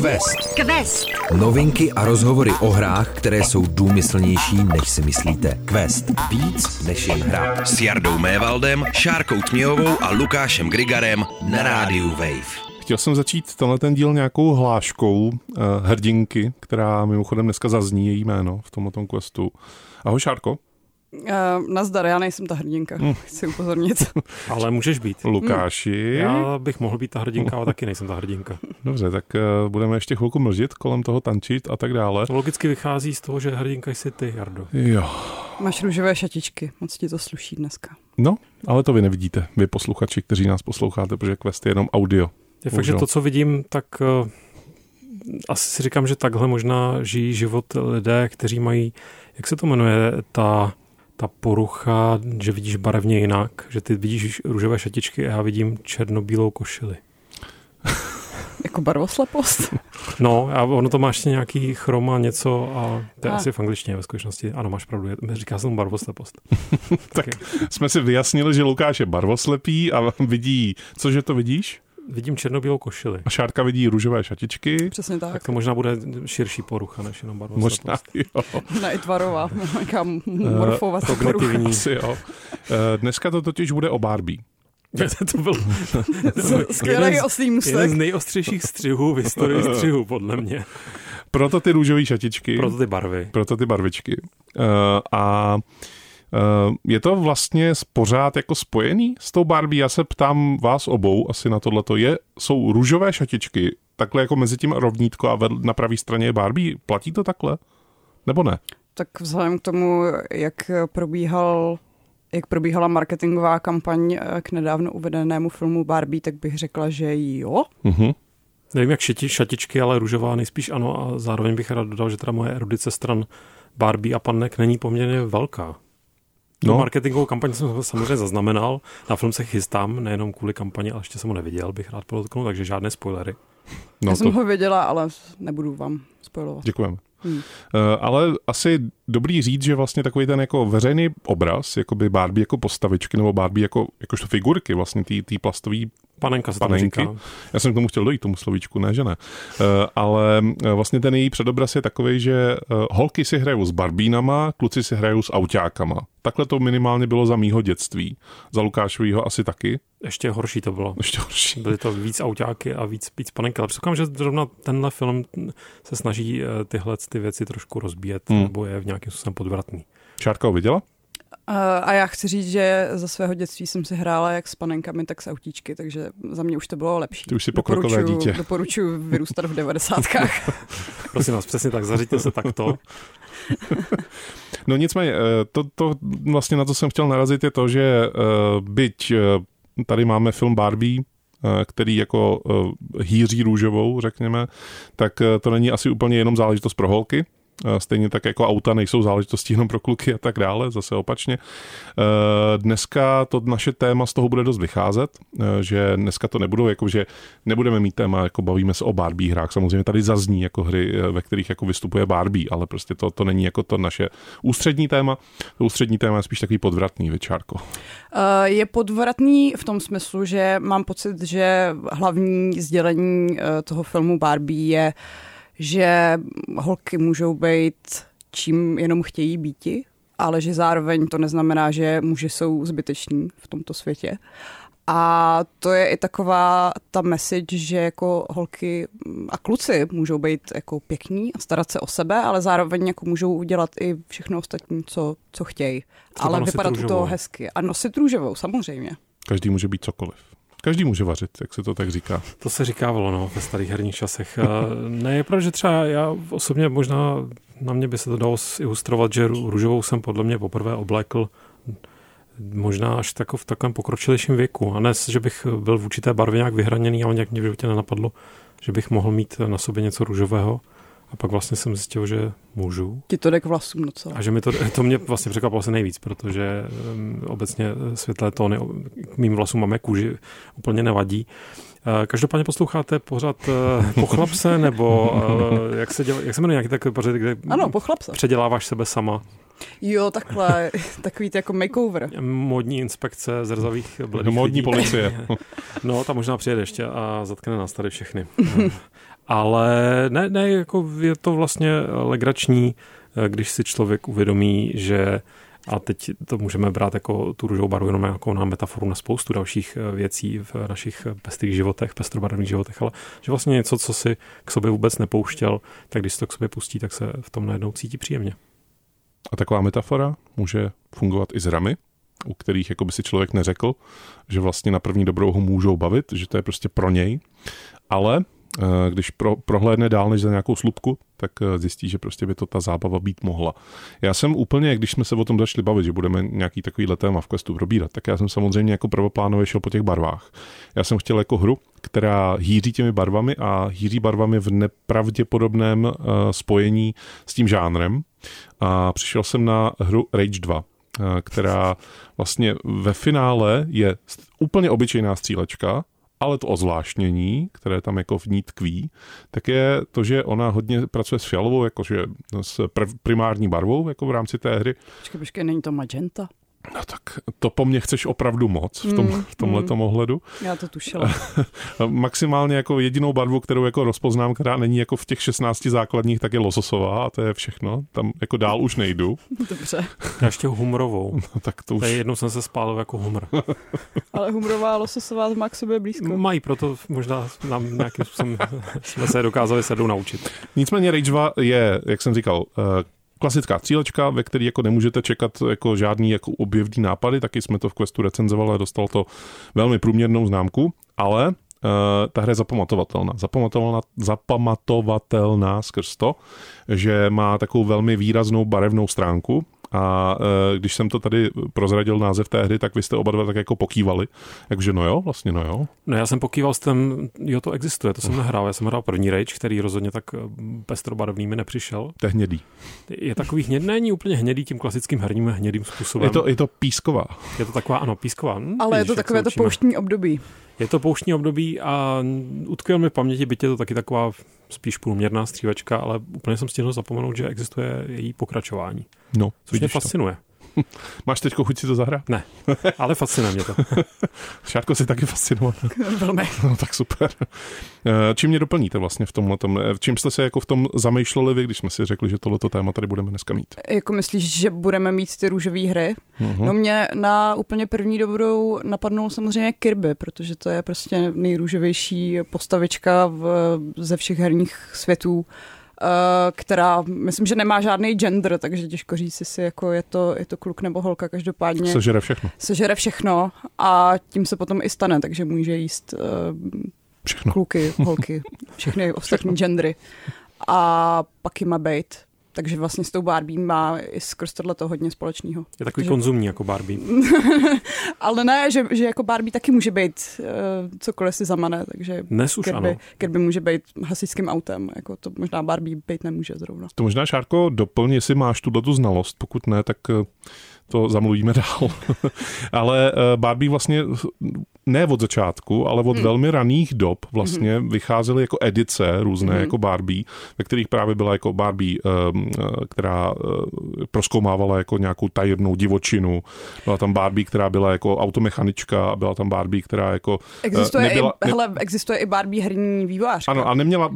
Quest. Quest. Novinky a rozhovory o hrách, které jsou důmyslnější, než si myslíte. Quest. Víc než jen hra. S Jardou Mévaldem, Šárkou Tměhovou a Lukášem Grigarem na rádiu Wave. Chtěl jsem začít tenhle ten díl nějakou hláškou uh, hrdinky, která mimochodem dneska zazní její jméno v tomto questu. Ahoj Šárko. Uh, nazdar, já nejsem ta hrdinka, hmm. chci upozornit. Ale můžeš být. Lukáši. Já bych mohl být ta hrdinka, ale taky nejsem ta hrdinka. Dobře, tak uh, budeme ještě chvilku mlžit, kolem toho tančit a tak dále. To logicky vychází z toho, že hrdinka jsi ty, Jardo. Jo. Máš růžové šatičky, moc ti to sluší dneska. No, ale to vy nevidíte, vy posluchači, kteří nás posloucháte, protože Quest je jenom audio. Je fakt, že to, co vidím, tak uh, asi si říkám, že takhle možná žijí život lidé, kteří mají, jak se to jmenuje, ta ta porucha, že vidíš barevně jinak, že ty vidíš růžové šatičky a já vidím černobílou košili. jako barvoslepost? No, a ono to má ještě nějaký chrom a něco a to je a. asi v angličtině ve skutečnosti. Ano, máš pravdu, říká se mu barvoslepost. tak jsme si vyjasnili, že Lukáš je barvoslepý a vidí, cože to vidíš? Vidím černobílou košili. A Šárka vidí růžové šatičky. Přesně tak. Tak to možná bude širší porucha než jenom barva. Možná, jo. Možná i tvarová, nějaká morfová uh, Asi, jo. Uh, dneska to totiž bude o Barbie. to byl skvělý oslý mustek. Jeden z nejostřejších střihů v historii střihu, podle mě. Proto ty růžové šatičky. Proto ty barvy. Proto ty barvičky. Uh, a Eh, je to vlastně pořád jako spojený s tou Barbie? Já se ptám vás obou asi na tohleto. Je, jsou růžové šatičky takhle jako mezi tím rovnítko a na pravé straně je Barbie? Platí to takhle? Nebo ne? Tak vzhledem k tomu, jak probíhal jak probíhala marketingová kampaň eh, k nedávno uvedenému filmu Barbie, tak bych řekla, že jo. Uh-huh. Nevím, jak šiti, šatičky, ale růžová nejspíš ano a zároveň bych rád dodal, že teda moje erudice stran Barbie a panek není poměrně velká. No. marketingovou kampaň jsem samozřejmě zaznamenal. Na film se chystám, nejenom kvůli kampani, ale ještě jsem ho neviděl, bych rád podotknul, takže žádné spoilery. No Já to... jsem ho věděla, ale nebudu vám spoilovat. Děkujeme. Hmm. Uh, ale asi dobrý říct, že vlastně takový ten jako veřejný obraz, jako by Barbie jako postavičky nebo Barbie jako, jakožto figurky, vlastně ty plastový Panenka se panenky. Já jsem k tomu chtěl dojít, tomu slovíčku, ne, že ne. Uh, ale uh, vlastně ten její předobraz je takový, že uh, holky si hrajou s barbínama, kluci si hrajou s autákama. Takhle to minimálně bylo za mýho dětství. Za Lukášovýho asi taky. Ještě horší to bylo. Ještě horší. Byly to víc autáky a víc, víc panenky. Ale předpokládám, že zrovna tenhle film se snaží tyhle ty věci trošku rozbíjet, hmm. nebo je v nějakým způsobem podvratný. Čárka ho viděla? A já chci říct, že za svého dětství jsem si hrála jak s panenkami, tak s autíčky, takže za mě už to bylo lepší. Ty už si pokrokové dítě. Doporučuji vyrůstat v devadesátkách. Prosím vás, přesně tak, zařiďte se takto. no nicméně, eh, to, to vlastně na to jsem chtěl narazit je to, že eh, byť eh, tady máme film Barbie, který jako hýří růžovou, řekněme, tak to není asi úplně jenom záležitost pro holky, Stejně tak jako auta nejsou záležitosti jenom pro kluky a tak dále, zase opačně. Dneska to naše téma z toho bude dost vycházet, že dneska to nebudou, jako že nebudeme mít téma, jako bavíme se o Barbie hrách. Samozřejmě tady zazní jako hry, ve kterých jako vystupuje Barbie, ale prostě to, to není jako to naše ústřední téma. To ústřední téma je spíš takový podvratný, vyčárko. Je podvratný v tom smyslu, že mám pocit, že hlavní sdělení toho filmu Barbie je že holky můžou být čím jenom chtějí býti, ale že zároveň to neznamená, že muži jsou zbyteční v tomto světě. A to je i taková ta message, že jako holky a kluci můžou být jako pěkní a starat se o sebe, ale zároveň jako můžou udělat i všechno ostatní, co, co chtějí. Třeba ale vypadat u toho hezky. A nosit růžovou, samozřejmě. Každý může být cokoliv. Každý může vařit, jak se to tak říká. To se říkávalo no, ve starých herních časech. ne, je pravda, že třeba já osobně možná na mě by se to dalo ilustrovat, že růžovou jsem podle mě poprvé oblékl možná až tako v takovém pokročilejším věku. A ne, že bych byl v určité barvě nějak vyhraněný, ale nějak mě v životě nenapadlo, že bych mohl mít na sobě něco růžového. A pak vlastně jsem zjistil, že můžu. Ti to jde k vlasům docela. A že mi to, to mě vlastně překvapilo asi nejvíc, protože um, obecně světlé tóny k mým vlasům máme kůži úplně nevadí. Uh, každopádně posloucháte pořád uh, Pochlapse, nebo uh, jak se, děla, jak se jmenuje nějaký takový pořad, kde ano, Pochlapse. předěláváš sebe sama? Jo, takhle, takový jako makeover. Modní inspekce zrzavých bledých Modní policie. no, tam možná přijede ještě a zatkne nás tady všechny. Ale ne, ne, jako je to vlastně legrační, když si člověk uvědomí, že a teď to můžeme brát jako tu růžovou barvu jenom jako na metaforu na spoustu dalších eh, věcí v našich pestrých životech, pestrobarevných životech, ale že vlastně něco, co si k sobě vůbec nepouštěl, tak když to k sobě pustí, tak se v tom najednou cítí příjemně. A taková metafora může fungovat i s ramy, u kterých jako by si člověk neřekl, že vlastně na první dobrou ho můžou bavit, že to je prostě pro něj, ale Eh, když pro, prohlédne dál než za nějakou slupku, tak eh, zjistí, že prostě by to ta zábava být mohla. Já jsem úplně, když jsme se o tom začali bavit, že budeme nějaký takový téma v questu probírat, tak já jsem samozřejmě jako prvoplánově šel po těch barvách. Já jsem chtěl jako hru, která hýří těmi barvami a hýří barvami v nepravděpodobném uh, spojení s tím žánrem. A přišel jsem na hru Rage 2, která vlastně ve finále je úplně obyčejná střílečka, ale to ozvláštnění, které tam jako v ní tkví, tak je to, že ona hodně pracuje s fialovou, jakože s primární barvou, jako v rámci té hry. Počkej, počkej, není to magenta? No tak to po mně chceš opravdu moc v, tom, mm, v tomhle mm. ohledu. Já to tušila. Maximálně jako jedinou barvu, kterou jako rozpoznám, která není jako v těch 16 základních, tak je lososová a to je všechno. Tam jako dál už nejdu. Dobře. Já ještě humrovou. No, tak to už... Tady jednou jsem se spálil jako humor. Ale humrová a lososová má k sobě blízko. Mají, proto možná nám nějakým způsobem jsme se dokázali se naučit. Nicméně Rage 2 je, jak jsem říkal, eh, klasická střílečka, ve které jako nemůžete čekat jako žádný jako objevný nápady, taky jsme to v Questu recenzovali a dostal to velmi průměrnou známku, ale uh, ta hra je zapamatovatelná. Zapamatovatelná, zapamatovatelná skrz to, že má takovou velmi výraznou barevnou stránku, a e, když jsem to tady prozradil název té hry, tak vy jste oba dva tak jako pokývali. Takže no jo, vlastně no jo. No já jsem pokýval s tím, jo to existuje, to jsem nehrál. Já jsem hrál první Rage, který rozhodně tak e, pestrobarevný mi nepřišel. To je hnědý. Je takový hnědý, není úplně hnědý tím klasickým herním hnědým způsobem. Je to, je to písková. Je to taková, ano, písková. Hm, Ale je to takové to pouštní období. Je to pouštní období a utkvěl mi v paměti, byť je to taky taková spíš průměrná střívačka, ale úplně jsem stihl zapomenout, že existuje její pokračování. No, což mě fascinuje. To. Máš teď chuť si to zahrát? Ne, ale fascinuje mě to. Šárko si taky fascinoval. Velmi. No tak super. Eh, čím mě doplníte vlastně v tomhle? Tom, eh, čím jste se jako v tom zamýšleli vy, když jsme si řekli, že tohleto téma tady budeme dneska mít? Jako myslíš, že budeme mít ty růžové hry? Uh-huh. No mě na úplně první dobrou napadnul samozřejmě Kirby, protože to je prostě nejrůžovější postavička v, ze všech herních světů. Eh, která myslím, že nemá žádný gender, takže těžko říct si, jako je to, je to kluk nebo holka, každopádně. Sežere všechno. Sežere všechno a tím se potom i stane, takže může jíst uh, všechno. kluky, holky, všechny ostatní gendry. A pak jim má bejt takže vlastně s tou Barbie má i skrz tohle to hodně společného. Je takový že... konzumní jako Barbie. Ale ne, že, že jako Barbie taky může být uh, cokoliv si zamane, takže Dnes už Kirby, ano. Kirby může být hasičským autem, jako to možná Barbie být nemůže zrovna. To možná, Šárko, doplň, jestli máš tuto znalost, pokud ne, tak eh, to zamluvíme dál. Ale eh, Barbie vlastně ne od začátku, ale od hmm. velmi raných dob vlastně hmm. vycházely jako edice různé hmm. jako Barbie, ve kterých právě byla jako Barbie, ehm, eh, která eh, proskoumávala jako nějakou tajemnou divočinu. Byla tam Barbie, která byla jako automechanička, byla tam Barbie, která jako existuje nebyla... I, hele, existuje i Barbie herní vývojářka. Ano, a neměla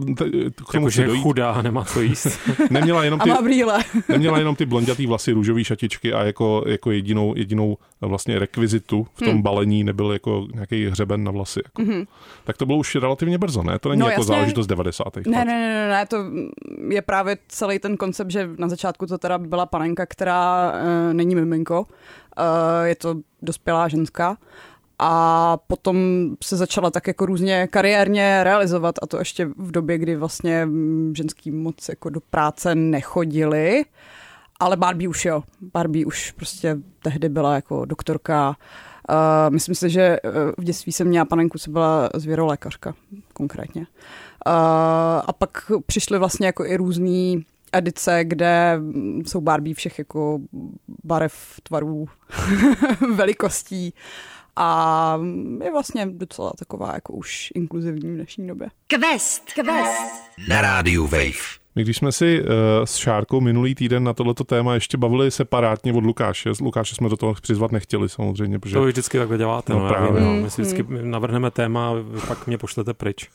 k tomu jako, dojít. chudá, nemá co jíst. neměla jenom ty, a má brýle. neměla jenom ty blondětý vlasy, růžový šatičky a jako jako jedinou, jedinou vlastně rekvizitu v tom hmm. balení nebyl jako nějaký hřeben na vlasy. Jako. Hmm. Tak to bylo už relativně brzo, ne? To není no, jako jasně. záležitost 90. Ne, ne, ne, ne, ne, to je právě celý ten koncept, že na začátku to teda byla panenka, která uh, není miminko, uh, je to dospělá ženská a potom se začala tak jako různě kariérně realizovat a to ještě v době, kdy vlastně ženský moc jako do práce nechodili. Ale Barbie už jo. Barbie už prostě tehdy byla jako doktorka. Uh, myslím si, že eh, v dětství jsem měla panenku, co byla zvěrolékařka konkrétně. Uh, a pak přišly vlastně jako i různý edice, kde jsou Barbie všech jako barev, tvarů, velikostí a je vlastně docela taková jako už inkluzivní v dnešní době. Quest! Quest! Na rádiu Wave. My když jsme si uh, s Šárkou minulý týden na tohleto téma ještě bavili separátně od Lukáše, z Lukáše jsme do toho přizvat nechtěli samozřejmě, protože... To vy vždycky takhle děláte, No no, právě. No. My si vždycky navrhneme téma pak mě pošlete pryč,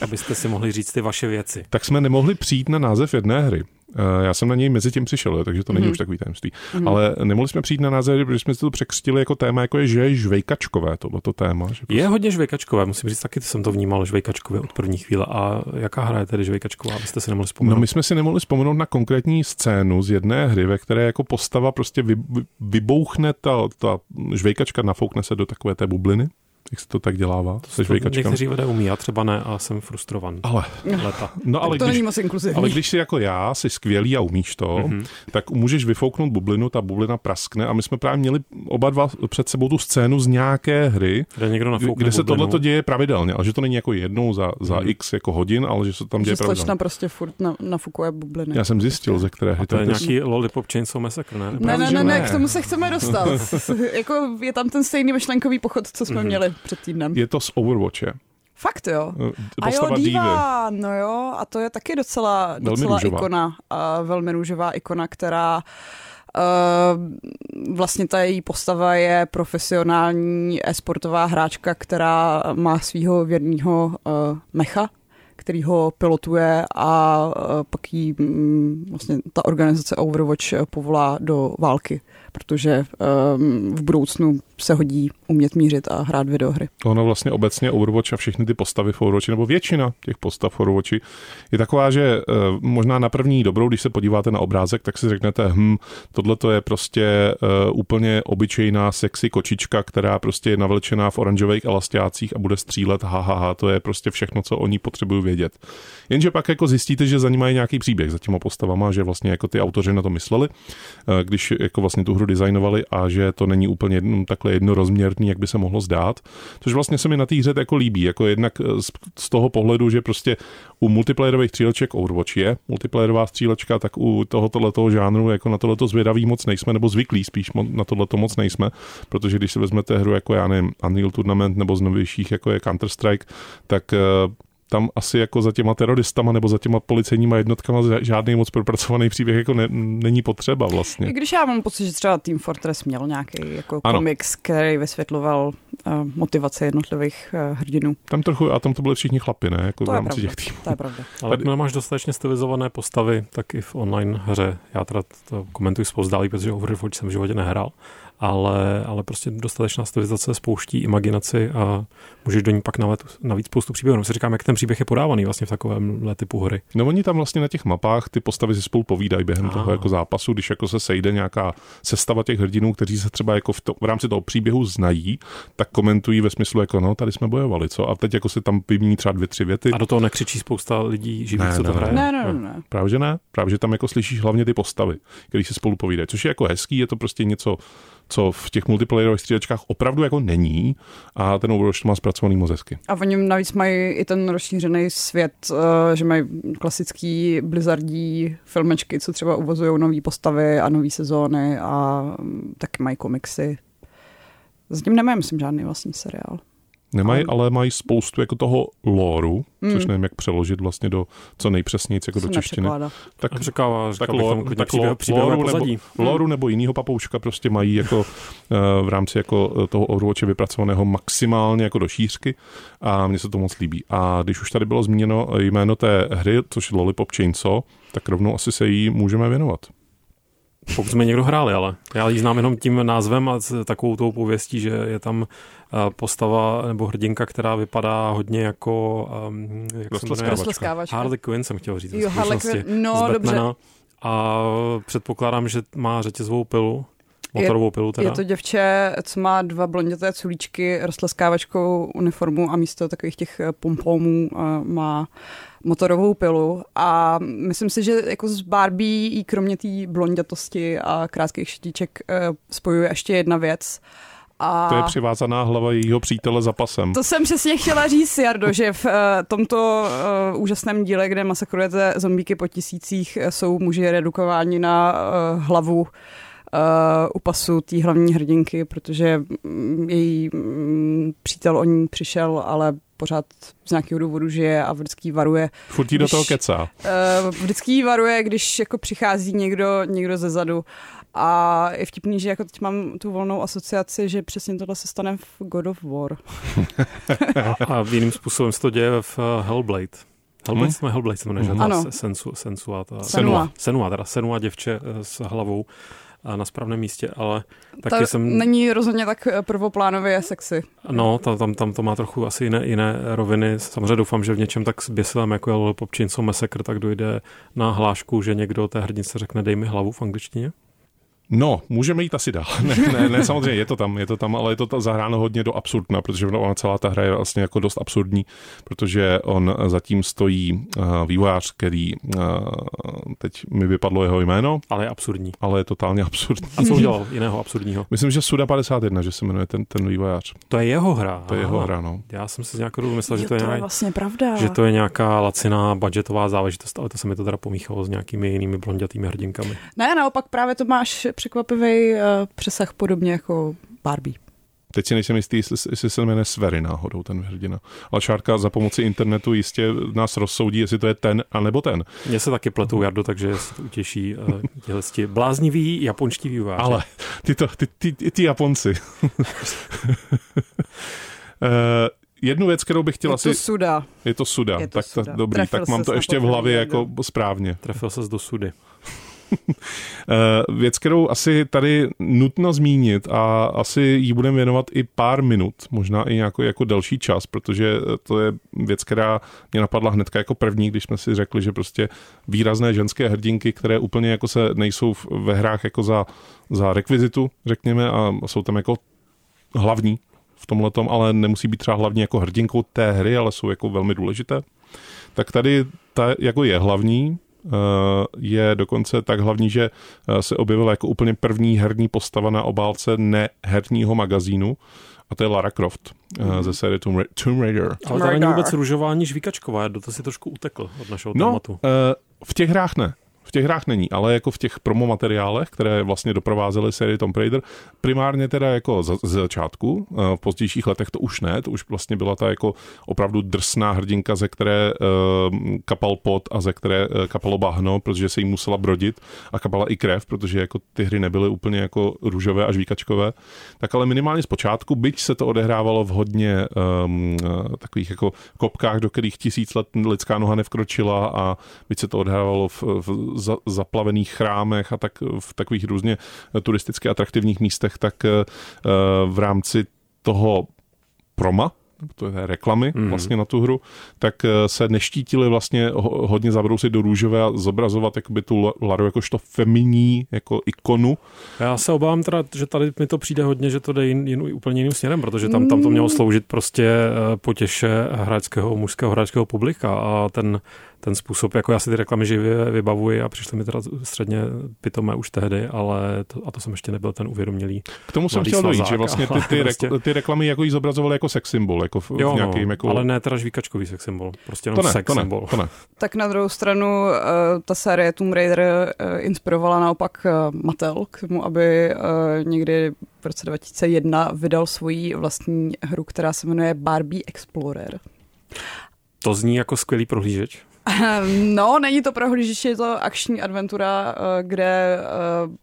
abyste si mohli říct ty vaše věci. Tak jsme nemohli přijít na název jedné hry. Uh, Já jsem na něj mezi tím přišel, takže to není Mhm. už takový tajemství. Ale nemohli jsme přijít na název, protože jsme si to překřtili jako téma, jako je, že je žvejkačkové tohleto téma. Že prostě- Je hodně žvejkačkové, musím říct, taky jsem to vnímal žvejkačkově od první chvíle. A jaká hra je tedy žvejkačková, abyste si nemohli No vzpomenout? my jsme si nemohli vzpomenout na konkrétní scénu z jedné hry, ve které jako postava prostě vy, vy, vybouchne ta, ta žvejkačka, nafoukne se do takové té bubliny. Jak se to tak dělává se to žvejkačkami? někteří lidé umí, já třeba ne a jsem frustrovan. Ale, Leta. no ale to když, není moc inkluzivní. ale když jsi jako já, jsi skvělý a umíš to, Mhm. mm-hmm. tak můžeš vyfouknout bublinu, ta bublina praskne a my jsme právě měli oba dva před sebou tu scénu z nějaké hry, Kde někdo nafoukne kde se tohle děje pravidelně, ale že to není jako jednou za, za Mhm. x jako hodin, ale že se to tam děje že pravidelně. prostě furt na, nafukuje bubliny. Já jsem zjistil, ze které hry to je to nějaký Lollipop Chainsaw Massacre, ne? Ne, ne, ne, ne. k tomu se chceme dostat. jako je tam ten stejný myšlenkový pochod, co jsme Mhm. měli před týdnem. Je to z Overwatche. Fakt jo. Eh, A jo, Postava diva, no jo, a to je taky docela, Velmi docela růžová. ikona, a velmi růžová ikona, která uh, vlastně ta její postava je profesionální e-sportová hráčka, která má svého věrného uh, mecha, který ho pilotuje a uh, pak jí mm, vlastně ta organizace Overwatch povolá do války, protože um, v budoucnu se hodí umět mířit a hrát videohry. Ono vlastně obecně Overwatch a všechny ty postavy v Overwatchi, nebo většina těch postav v Overwatchi, je taková, že uh, možná na první dobrou, když se podíváte na obrázek, tak si řeknete, hm, tohle to je prostě uh, úplně obyčejná sexy kočička, která prostě je navlečená v oranžových elastiácích a bude střílet, ha, ha, ha, to je prostě všechno, co oni potřebují vědět. Jenže pak jako zjistíte, že za nimi mají nějaký příběh za těma postavama, že vlastně jako ty autoři na to mysleli, eh, když jako vlastně tu hru designovali a že to není úplně jedno, takhle jednorozměrný, jak by se mohlo zdát. Což vlastně se mi na té hře jako líbí, jako jednak eh, z, z toho pohledu, že prostě u multiplayerových stříleček Overwatch je multiplayerová střílečka, tak u tohoto letoho žánru jako na tohleto zvědavý moc nejsme, nebo zvyklí spíš na tohleto moc nejsme, protože když si vezmete hru jako já nevím, Unreal Tournament nebo z novějších jako je Counter-Strike, tak eh, tam asi jako za těma teroristama nebo za těma policejníma jednotkama žádný moc propracovaný příběh jako ne, není potřeba vlastně. I když já mám pocit, že třeba Team Fortress měl nějaký jako Ano. komiks, který vysvětloval uh, motivace jednotlivých uh, hrdinů. Tam trochu, a tam to byly všichni chlapi, ne? Jako To v je rámci pravda. těch týmů. To je pravda. Ale Tady- máš dostatečně stylizované postavy, tak i v online hře. Já teda to komentuji zpozdálí, protože Overwatch jsem v životě nehrál, ale, ale prostě dostatečná stylizace spouští imaginaci a můžeš do ní pak navet, navíc spoustu příběhů. No si říkám, jak ten příběh je podávaný vlastně v takovémhle typu hry. No oni tam vlastně na těch mapách ty postavy si spolu povídají během Ah. toho jako zápasu, když jako se sejde nějaká sestava těch hrdinů, kteří se třeba jako v, to, v rámci toho příběhu znají, tak komentují ve smyslu jako no, tady jsme bojovali, co? A teď jako se tam vymění třeba dvě, tři věty. A do toho nekřičí spousta lidí živých, Ne, co to ne, hraje. Ne, ne, ne, ne. Právě že ne, právě že tam jako slyšíš hlavně ty postavy, které si spolu povídají, což je jako hezký, je to prostě něco, co v těch multiplayerových střílečkách opravdu jako není a ten Overwatch to má zpracovaný moc hezky. A oni navíc mají i ten rozšířený svět, uh, že mají klasický blizzardí filmečky, co třeba uvozují nové postavy a nové sezóny a mm, taky mají komiksy. Zatím nemají, myslím, žádný vlastní seriál. Nemají, Ale- ale mají spoustu jako toho lóru, Mm. což nevím, jak přeložit vlastně do co nejpřesněji jako do češtiny. Tak A překává, tak tak příběh, lo- příběhové loru nebo- pozadí. Loru nebo jinýho papouška prostě mají jako eh, v rámci jako eh, toho Overwatche vypracovaného maximálně jako do šířky a mně se to moc líbí. A když už tady bylo zmíněno jméno té hry, což je Lollipop Chainsaw, tak rovnou asi se jí můžeme věnovat. Pokud jsme někdo hráli, ale já ji znám jenom tím názvem a takovou tou pověstí, že je tam eh, postava nebo hrdinka, která vypadá hodně jako um, jak. Harley Quinn jsem chtěl říct. Jo, Harley Quinn, no dobře. A předpokládám, že má řetězovou pilu, motorovou pilu teda. Je to děvče, co má dva blonděté culíčky, roztleskávačkou uniformu a místo takových těch eh, pompomů eh, má motorovou pilu a myslím si, že jako z Barbie i kromě té blondětosti a krátkých štíček eh, spojuje ještě jedna věc. A To je přivázaná hlava jejího přítele za pasem. to jsem přesně chtěla říct, Jardo, že v uh, tomto uh, úžasném díle, kde masakrujete zombíky po tisících, eh, jsou muži redukováni na uh, hlavu uh, u pasu té hlavní hrdinky, protože mm, její mm, přítel o ní přišel, ale pořád z nějakého důvodu žije a vždycky varuje. Furt jí do toho kecá. Uh, vždycky varuje, když jako přichází někdo, někdo ze zadu. A je vtipný, že jako teď mám tu volnou asociaci, že přesně tohle se stane v God of War. A jiným způsobem se to děje v eh, Hellblade. Hellblade Hmm. Hellblade, se jmenuje, že? Ta Ano. se- Sensu. Ta, Senua. Senua, teda Senua děvče eh, s hlavou na správném místě, ale Ta taky jsem... není rozhodně tak eh, prvoplánově sexy. No, tam, tam, tam to má trochu asi jiné, jiné roviny. Samozřejmě doufám, že v něčem tak zběsilém, jako je Pop Chainsaw Massacre, tak dojde na hlášku, že někdo té hrdince řekne dej mi hlavu v angličtině. No, můžeme jít asi dál. Ne, ne, ne, samozřejmě je to tam, je to tam, ale je to ta zahráno hodně do absurdna, protože ona celá ta hra je vlastně jako dost absurdní, protože on zatím stojí uh, vývojář, který, uh, teď mi vypadlo jeho jméno, Ale je absurdní. ale je totálně absurdní. A co udělal jiného absurdního? Myslím, že Suda 51, že se jmenuje ten, ten vývojář. To je jeho hra. To je jeho hra, no. Já jsem si z nějakého důvodu myslel, že to je, to je nějak, vlastně pravda. že to je nějaká laciná budgetová záležitost, ale to se mi to teda pomíchalo s nějakými jinými blondětými hrdinkami. Ne, naopak právě to máš překvapivý uh, přesah podobně jako Barbie. Teď si nejsem jistý, jestli, jestli se jmenuje Svery náhodou, ten hrdina. Ale Šárka za pomoci internetu jistě nás rozsoudí, jestli to je ten, anebo ten. Mně se taky pletou Jardo, takže se to utěší uh, těhlesti blázniví japonští vývojáři. Ale ty, to, ty, ty, ty, ty Japonci. Eh, jednu věc, kterou bych chtěl Je asi... to suda. Je to suda. Je to tak suda. To, dobrý, Trefil tak mám ses to ještě v hlavě jako správně. Trefil se do sudy. Eh, věc, kterou asi tady nutno zmínit a asi jí budeme věnovat i pár minut, možná i nějaký jako delší čas, protože to je věc, která mě napadla hnedka jako první, když jsme si řekli, že prostě výrazné ženské hrdinky, které úplně jako se nejsou ve hrách jako za, za rekvizitu, řekněme, a jsou tam jako hlavní v tomhle ale nemusí být třeba hlavní jako hrdinkou té hry, ale jsou jako velmi důležité. Tak tady ta jako je hlavní, eh, je dokonce tak hlavní, že eh, se objevila jako úplně první herní postava na obálce neherního magazínu a to je Lara Croft mm. ze série Tomb, Ra- Tomb Raider. Ale to není vůbec růžová ani žvíkačková, to si trošku utekl od našeho No, tématu. eh, v těch hrách ne. V těch hrách není, ale jako v těch promo materiálech, které vlastně doprovázely sérii Tomb Raider, primárně teda jako z, z začátku, eh, v pozdějších letech to už ne, to už vlastně byla ta jako opravdu drsná hrdinka, ze které eh, kapal pot a ze které eh, kapalo bahno, protože se jí musela brodit a kapala i krev, protože jako ty hry nebyly úplně jako růžové a žvíkačkové. Tak ale minimálně z počátku, byť se to odehrávalo v hodně um, takových jako kopkách, do kterých tisíc let lidská noha nevkročila a byť se to odehrávalo v, v za, zaplavených chrámech a tak v takových různě turisticky atraktivních místech, tak uh, v rámci toho proma, to je reklamy mm. vlastně na tu hru, tak eh, se neštítili vlastně ho- hodně zabrousit do růžové a zobrazovat jakoby tu La- Laru jakožto feminní jako ikonu. Já se obávám teda, že tady mi to přijde hodně, že to jde jin, jin, úplně jiným směrem, protože tam, tam to mělo sloužit prostě eh, potěše hráčského, mužského hráčského publika a ten, ten způsob, jako já si ty reklamy živě vybavuji a přišly mi teda středně pitomé už tehdy, ale to, a to jsem ještě nebyl ten uvědomělý. K tomu jsem chtěl dojít, že vlastně ty, ty, prostě- ty reklamy jako jí zobrazovaly jako sex symbol, jako v, Jo, v nějakým no, jako... ale ne teda žvíkačkový sex symbol, prostě jenom to ne, sex to ne, symbol. to ne. Tak na druhou stranu uh, ta série Tomb Raider uh, inspirovala naopak uh, Mattel k tomu, aby někdy v roce 2001 vydal svoji vlastní hru, která se jmenuje Barbie Explorer. To zní jako skvělý prohlížeč. No, není to prohlížič, je to akční adventura, eh, kde eh,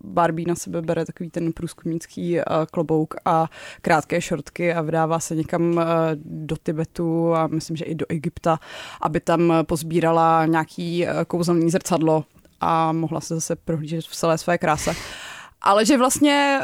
Barbie na sebe bere takový ten průzkumnický eh, klobouk a krátké šortky a vydává se někam do Tibetu a myslím, že i do Egypta, aby tam pozbírala nějaký kouzelný zrcadlo a mohla se zase prohlížet v celé své kráse. Ale že vlastně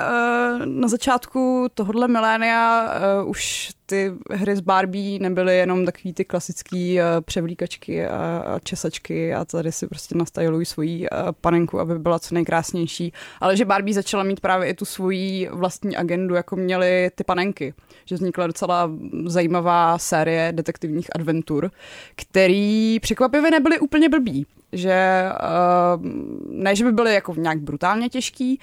na začátku tohohle milénia už ty hry z Barbie nebyly jenom takový ty klasický eh, převlíkačky a, a česačky a tady si prostě nastajilují svoji eh, panenku, aby byla co nejkrásnější, ale že Barbie začala mít právě i tu svoji vlastní agendu, jako měly ty panenky. Že vznikla docela zajímavá série detektivních adventur, který překvapivě nebyly úplně blbý že uh, ne, že by byly jako nějak brutálně těžký,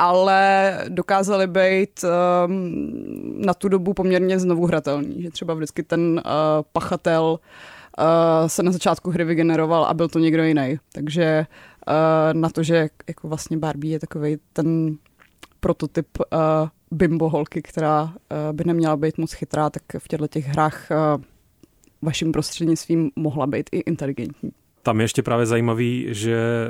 ale dokázali být um, na tu dobu poměrně znovu hratelný, že třeba vždycky ten uh, pachatel uh, se na začátku hry vygeneroval a byl to někdo jiný. Takže uh, na to, že jako vlastně Barbie je takový ten prototyp uh, bimbo holky, která uh, by neměla být moc chytrá, tak v těchto těch hrách uh, vaším prostřednictvím mohla být i inteligentní tam je ještě právě zajímavý, že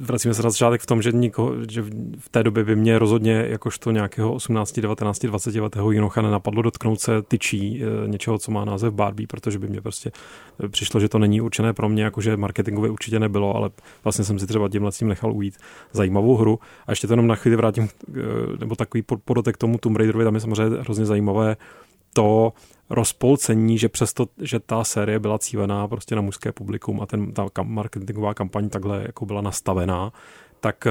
vracíme se na začátek v tom, že, nikoho, že v té době by mě rozhodně jakožto nějakého 18, 19, 20 letého jinocha nenapadlo dotknout se tyčí eh, něčeho, co má název Barbie, protože by mě prostě eh, přišlo, že to není určené pro mě, jakože marketingově určitě nebylo, ale vlastně jsem si třeba tím nechal ujít zajímavou hru. A ještě to jenom na chvíli vrátím, eh, nebo takový podotek tomu Tomb Raiderovi, tam je samozřejmě hrozně zajímavé to, rozpolcení, že přesto, že ta série byla cílená prostě na mužské publikum a ten, ta marketingová kampaň takhle jako byla nastavená, tak eh,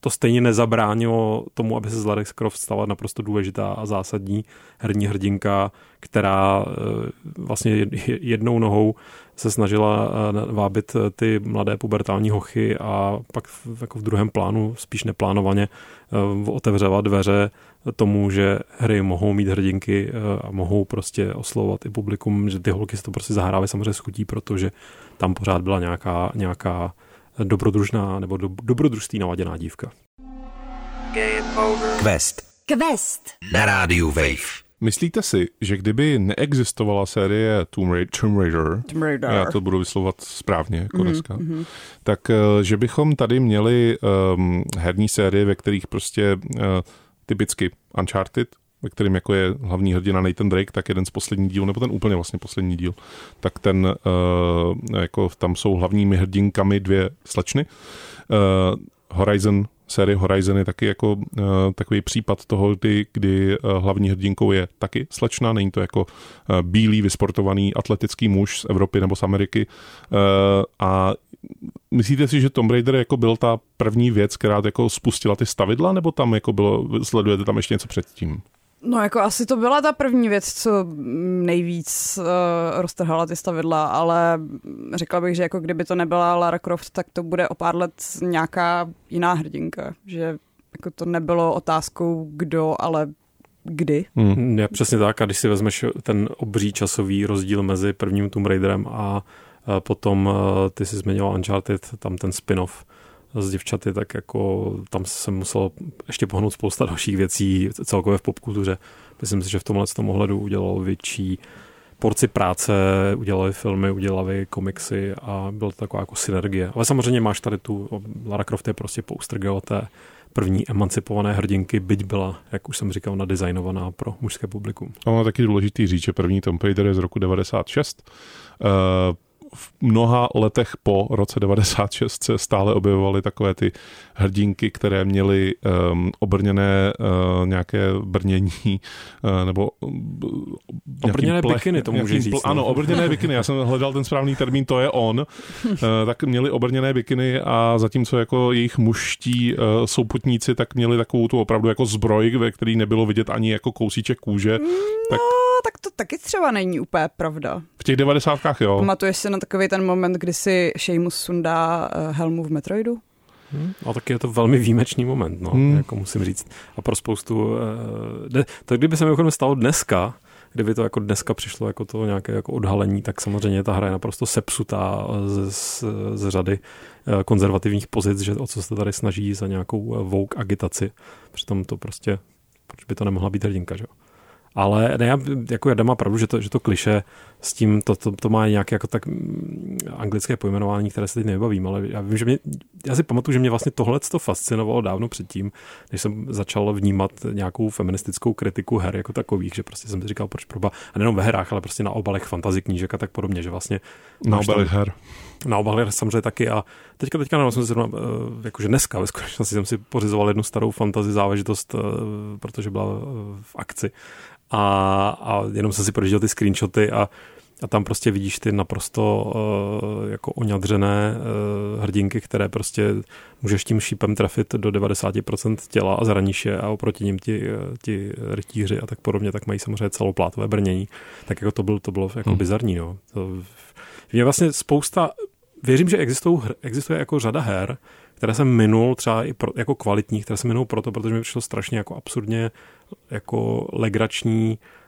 to stejně nezabránilo tomu, aby se z Lara Croft stala naprosto důležitá a zásadní herní hrdinka, která eh, vlastně jednou nohou se snažila eh, vábit ty mladé pubertální hochy a pak jako v druhém plánu, spíš neplánovaně, otevřela dveře tomu, že hry mohou mít hrdinky a mohou prostě oslovovat i publikum, že ty holky si to prostě zahrávají samozřejmě schutí, protože tam pořád byla nějaká, nějaká dobrodružná nebo do, dobrodružství naladěná dívka. Quest. Quest. Na rádiu Wave. Myslíte si, že kdyby neexistovala série Tomb Raider, Tomb Raider, Tomb Raider. já to budu vyslovat správně jako mm-hmm, dneska, mm-hmm. tak eh, že bychom tady měli um, herní série, ve kterých prostě uh, typicky Uncharted, ve kterém jako je hlavní hrdina Nathan Drake, tak jeden z posledních dílů, nebo ten úplně vlastně poslední díl, tak ten uh, jako tam jsou hlavními hrdinkami dvě slečny. Uh, Horizon série Horizon je taky jako uh, takový případ toho, kdy, kdy uh, hlavní hrdinkou je taky slečna, není to jako uh, bílý, vysportovaný atletický muž z Evropy nebo z Ameriky uh, a Myslíte si, že Tomb Raider jako byl ta první věc, která jako spustila ty stavidla, nebo tam jako bylo, sledujete tam ještě něco předtím? No jako asi to byla ta první věc, co nejvíc uh, roztrhala ty stavidla, ale řekla bych, že jako kdyby to nebyla Lara Croft, tak to bude o pár let nějaká jiná hrdinka, že jako to nebylo otázkou kdo, ale kdy. Hmm. Je přesně tak, a když si vezmeš ten obří časový rozdíl mezi prvním Tomb Raiderem a potom eh, ty jsi zmiňoval Uncharted, tam ten spin-off, s děvčaty, tak jako tam jsem musel ještě pohnout spousta dalších věcí celkově v popkultuře. Myslím si, že v tomhle tom ohledu udělal větší porci práce, udělali filmy, udělali komiksy a byla to taková jako synergie. Ale samozřejmě máš tady tu, Lara Croft je prostě poster té první emancipované hrdinky, byť byla, jak už jsem říkal, nadizajnovaná pro mužské publikum. Ono je taky důležitý říct, že první Tomb Raider je z roku 96. Uh, v mnoha letech po roce 96 se stále objevovaly takové ty hrdinky, které měly um, obrněné uh, nějaké brnění uh, nebo uh, obrněné plech, bikiny, to může říct. Pl- no. ano, obrněné bikiny, já jsem hledal ten správný termín, to je on. Uh, tak měli obrněné bikiny a zatímco jako jejich muští uh, souputníci, tak měli takovou tu opravdu jako zbroj, ve který nebylo vidět ani jako kousíček kůže. No, tak, tak to taky třeba není úplně pravda. V těch devadesátkách, jo. Pamatuješ si na takový ten moment, kdy si Seamus sundá eh, helmu v Metroidu? Hmm, a taky je to velmi výjimečný moment, no, hmm. jako musím říct. A pro spoustu... Uh, to kdyby se mi stalo dneska, kdyby to jako dneska přišlo jako to nějaké jako odhalení, tak samozřejmě ta hra je naprosto sepsutá z, z, z řady eh, konzervativních pozic, že o co se tady snaží za nějakou vouk agitaci. Přitom to prostě, proč by to nemohla být hrdinka, že jo? Ale ne, jako Jarda má pravdu, že to, že to kliše s tím, to, to, to má nějaké jako tak mm, anglické pojmenování, které se teď nebavím, ale já vím, že mě, já si pamatuju, že mě vlastně tohle to fascinovalo dávno předtím, než jsem začal vnímat nějakou feministickou kritiku her jako takových, že prostě jsem si říkal, proč proba, a nejenom ve hrách, ale prostě na obalech fantasy knížek a tak podobně, že vlastně na obalech her. Na obalech samozřejmě taky a teďka, teďka nevím, jsem si zrovna, eh, jakože dneska ve skutečnosti jsem si pořizoval jednu starou fantasy záležitost, eh, protože byla eh, v akci a, a jenom jsem si prožil ty screenshoty a, a tam prostě vidíš ty naprosto uh, jako oňadřené uh, hrdinky, které prostě můžeš tím šípem trafit do 90% těla a zraníš je a oproti ním ti, uh, ti rytíři a tak podobně, tak mají samozřejmě celoplátové brnění. Tak jako to, bylo, to bylo jako hmm. bizarní. No. To, je vlastně spousta, věřím, že existují, existuje jako řada her, které jsem minul třeba i pro, jako kvalitních, které jsem minul proto, protože mi přišlo strašně jako absurdně jako legrační eh,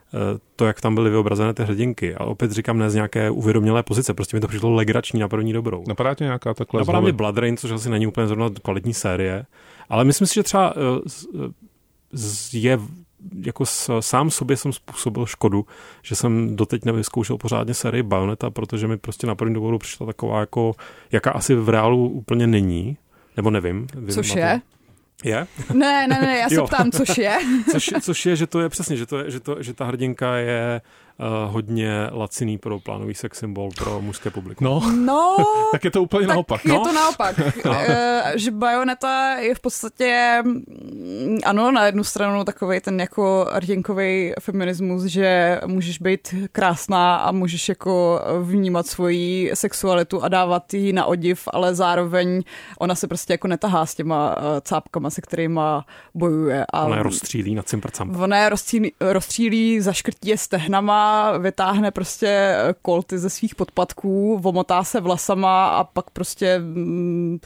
to, jak tam byly vyobrazené ty hrdinky. A opět říkám ne z nějaké uvědomělé pozice, prostě mi to přišlo legrační na první dobrou. Napadá tě nějaká takhle Napadá mě Blood Rain, což asi není úplně zrovna kvalitní série, ale myslím si, že třeba eh, je jako s, sám sobě jsem způsobil škodu, že jsem doteď nevyzkoušel pořádně sérii Bayonetta, protože mi prostě na první dobu přišla taková jako, jaká asi v reálu úplně není, nebo nevím. Což je? Je? Ne, ne, ne, já se ptám, což je. což, což je, že to je přesně, že, to je, že, to, že ta hrdinka je hodně laciný pro plánový sex symbol pro mužské publikum. No, no tak je to úplně tak naopak. je no? to naopak. no. uh, že Bayonetta je v podstatě, mm, ano, na jednu stranu takový ten jako hrdinkový feminismus, že můžeš být krásná a můžeš jako vnímat svoji sexualitu a dávat ji na odiv, ale zároveň ona se prostě jako netahá s těma uh, cápkama, se kterými bojuje. A ona je rozstřílí na cimprcam. Ona je rozstřílí, rozstřílí zaškrtí je stehnama, vytáhne prostě kolty ze svých podpatků, vomotá se vlasama a pak prostě mm,